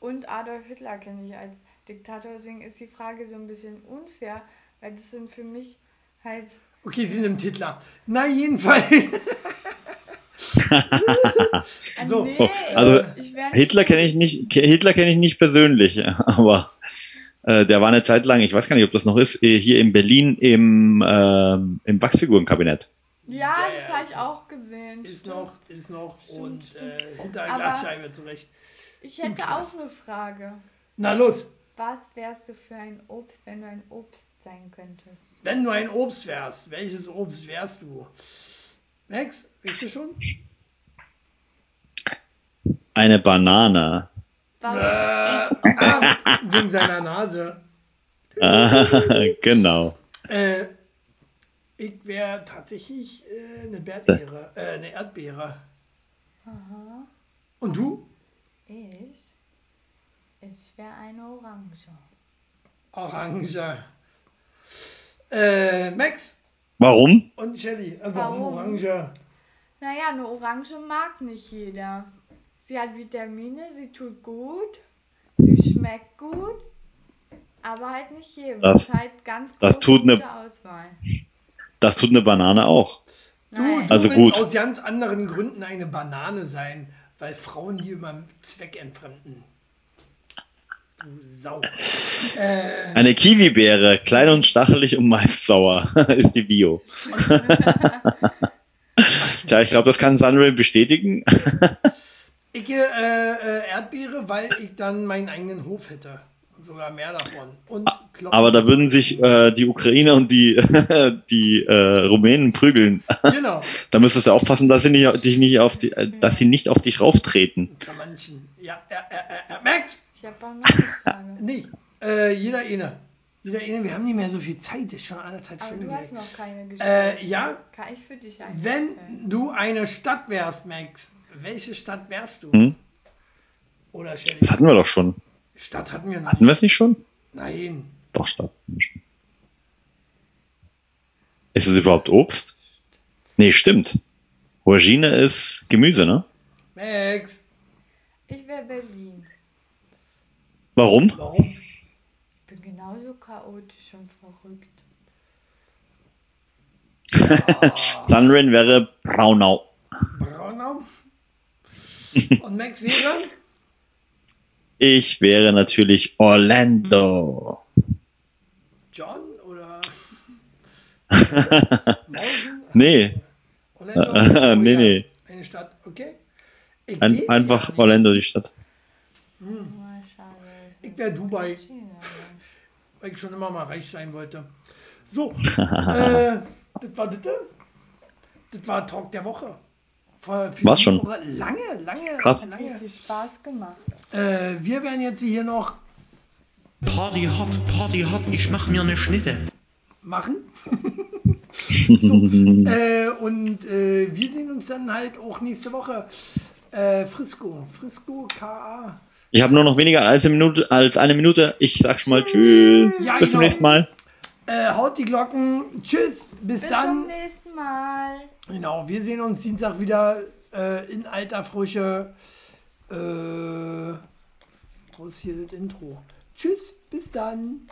Und Adolf Hitler kenne ich als Diktator, deswegen ist die Frage so ein bisschen unfair, weil das sind für mich halt... Okay, sie nimmt Hitler. Na, jedenfalls. so. nee, Oh, also Hitler kenne ich nicht, Hitler kenne ich nicht persönlich, aber äh, der war eine Zeit lang, ich weiß gar nicht, ob das noch ist, äh, hier in Berlin im, ähm, im Wachsfigurenkabinett. Ja, das habe ich auch gesehen. Ist stimmt. noch, ist noch und äh, hinter Aber- Glasscheibe zurecht. Ich hätte auch eine Frage. Na los, Was wärst du für ein Obst, wenn du ein Obst sein könntest? wenn du ein Obst wärst, welches Obst wärst du? Max, bist du schon? Eine Banane. Warum? Äh, ah, wegen seiner Nase. Genau. Äh, ich wäre tatsächlich äh, eine Erdbeere. Äh, eine Erdbeere. Aha. Und du? Ich? Ich wäre eine Orange. Orange. Äh, Max Warum? und Shelly. Also warum Warum? Orange? Naja, eine Orange mag nicht jeder. Sie hat Vitamine, sie tut gut, sie schmeckt gut, aber halt nicht jedem. Das- ist halt ganz das tut eine- gute Auswahl. Das tut eine Banane auch. Du, du Also willst gut. aus ganz anderen Gründen eine Banane sein, weil Frauen die immer Zweck entfremden. Du Sau. Äh, Eine Kiwibeere, klein und stachelig und meist sauer, ist die Bio. Tja, ich glaube, das kann Sunrail bestätigen. ich gehe äh, äh, Erdbeere, weil ich dann meinen eigenen Hof hätte. Sogar mehr davon. Und Kloppen. Aber da würden sich äh, die Ukrainer und die, die äh, Rumänen prügeln. Genau. da müsstest du aufpassen, dass sie nicht, dich nicht auf die, äh, dass sie nicht auf dich rauftreten. Ja, ja, ja, ja, ja. Max! Ich habe auch noch eine Frage. Nee, äh, jeder eine. Jeder eine. Wir haben nicht mehr so viel Zeit. Ist schon anderthalb Aber Stunden du gleich. hast noch keine gestellt. Äh, ja, Kann ich für dich eine wenn stellen? du eine Stadt wärst, Max, welche Stadt wärst du? Hm? Oder Shelly? Das hatten wir doch schon. Stadt hatten wir noch Hatten wir es nicht schon? Nein. Doch, Stadt. Ist es überhaupt Obst? Nee, stimmt. Aubergine ist Gemüse, ne? Max, Ich wäre Berlin. Warum? warum? Ich bin genauso chaotisch und verrückt. Sunrain wäre Braunau. Braunau? Und Max wäre? Ich wäre natürlich Orlando. John oder? Nee, Orlando? nee, nee. Eine Stadt, okay. Ein, einfach. Orlando, die Stadt. Schade. Ich wäre Dubai, weil ich schon immer mal reich sein wollte. So, äh, das war das. Das war Talk der Woche. War's die schon. Woche lange, lange, Krass. lange. Richtig Spaß gemacht. Äh, wir werden jetzt hier noch Party hot, Party hot, ich mach mir ne Schnitte. machen. so, äh, und äh, wir sehen uns dann halt auch nächste Woche. Äh, Frisco, Frisco KA. Ich habe nur noch weniger als eine Minute. Als eine Minute. Ich sag schon mal Tschüss. Ja, Bis genau. zum nächsten Mal. Äh, haut die Glocken. Tschüss. Bis, Bis dann. zum nächsten Mal. Genau, wir sehen uns Dienstag wieder äh, in alter Frische. Äh, wo ist hier das Intro? Tschüss, bis dann.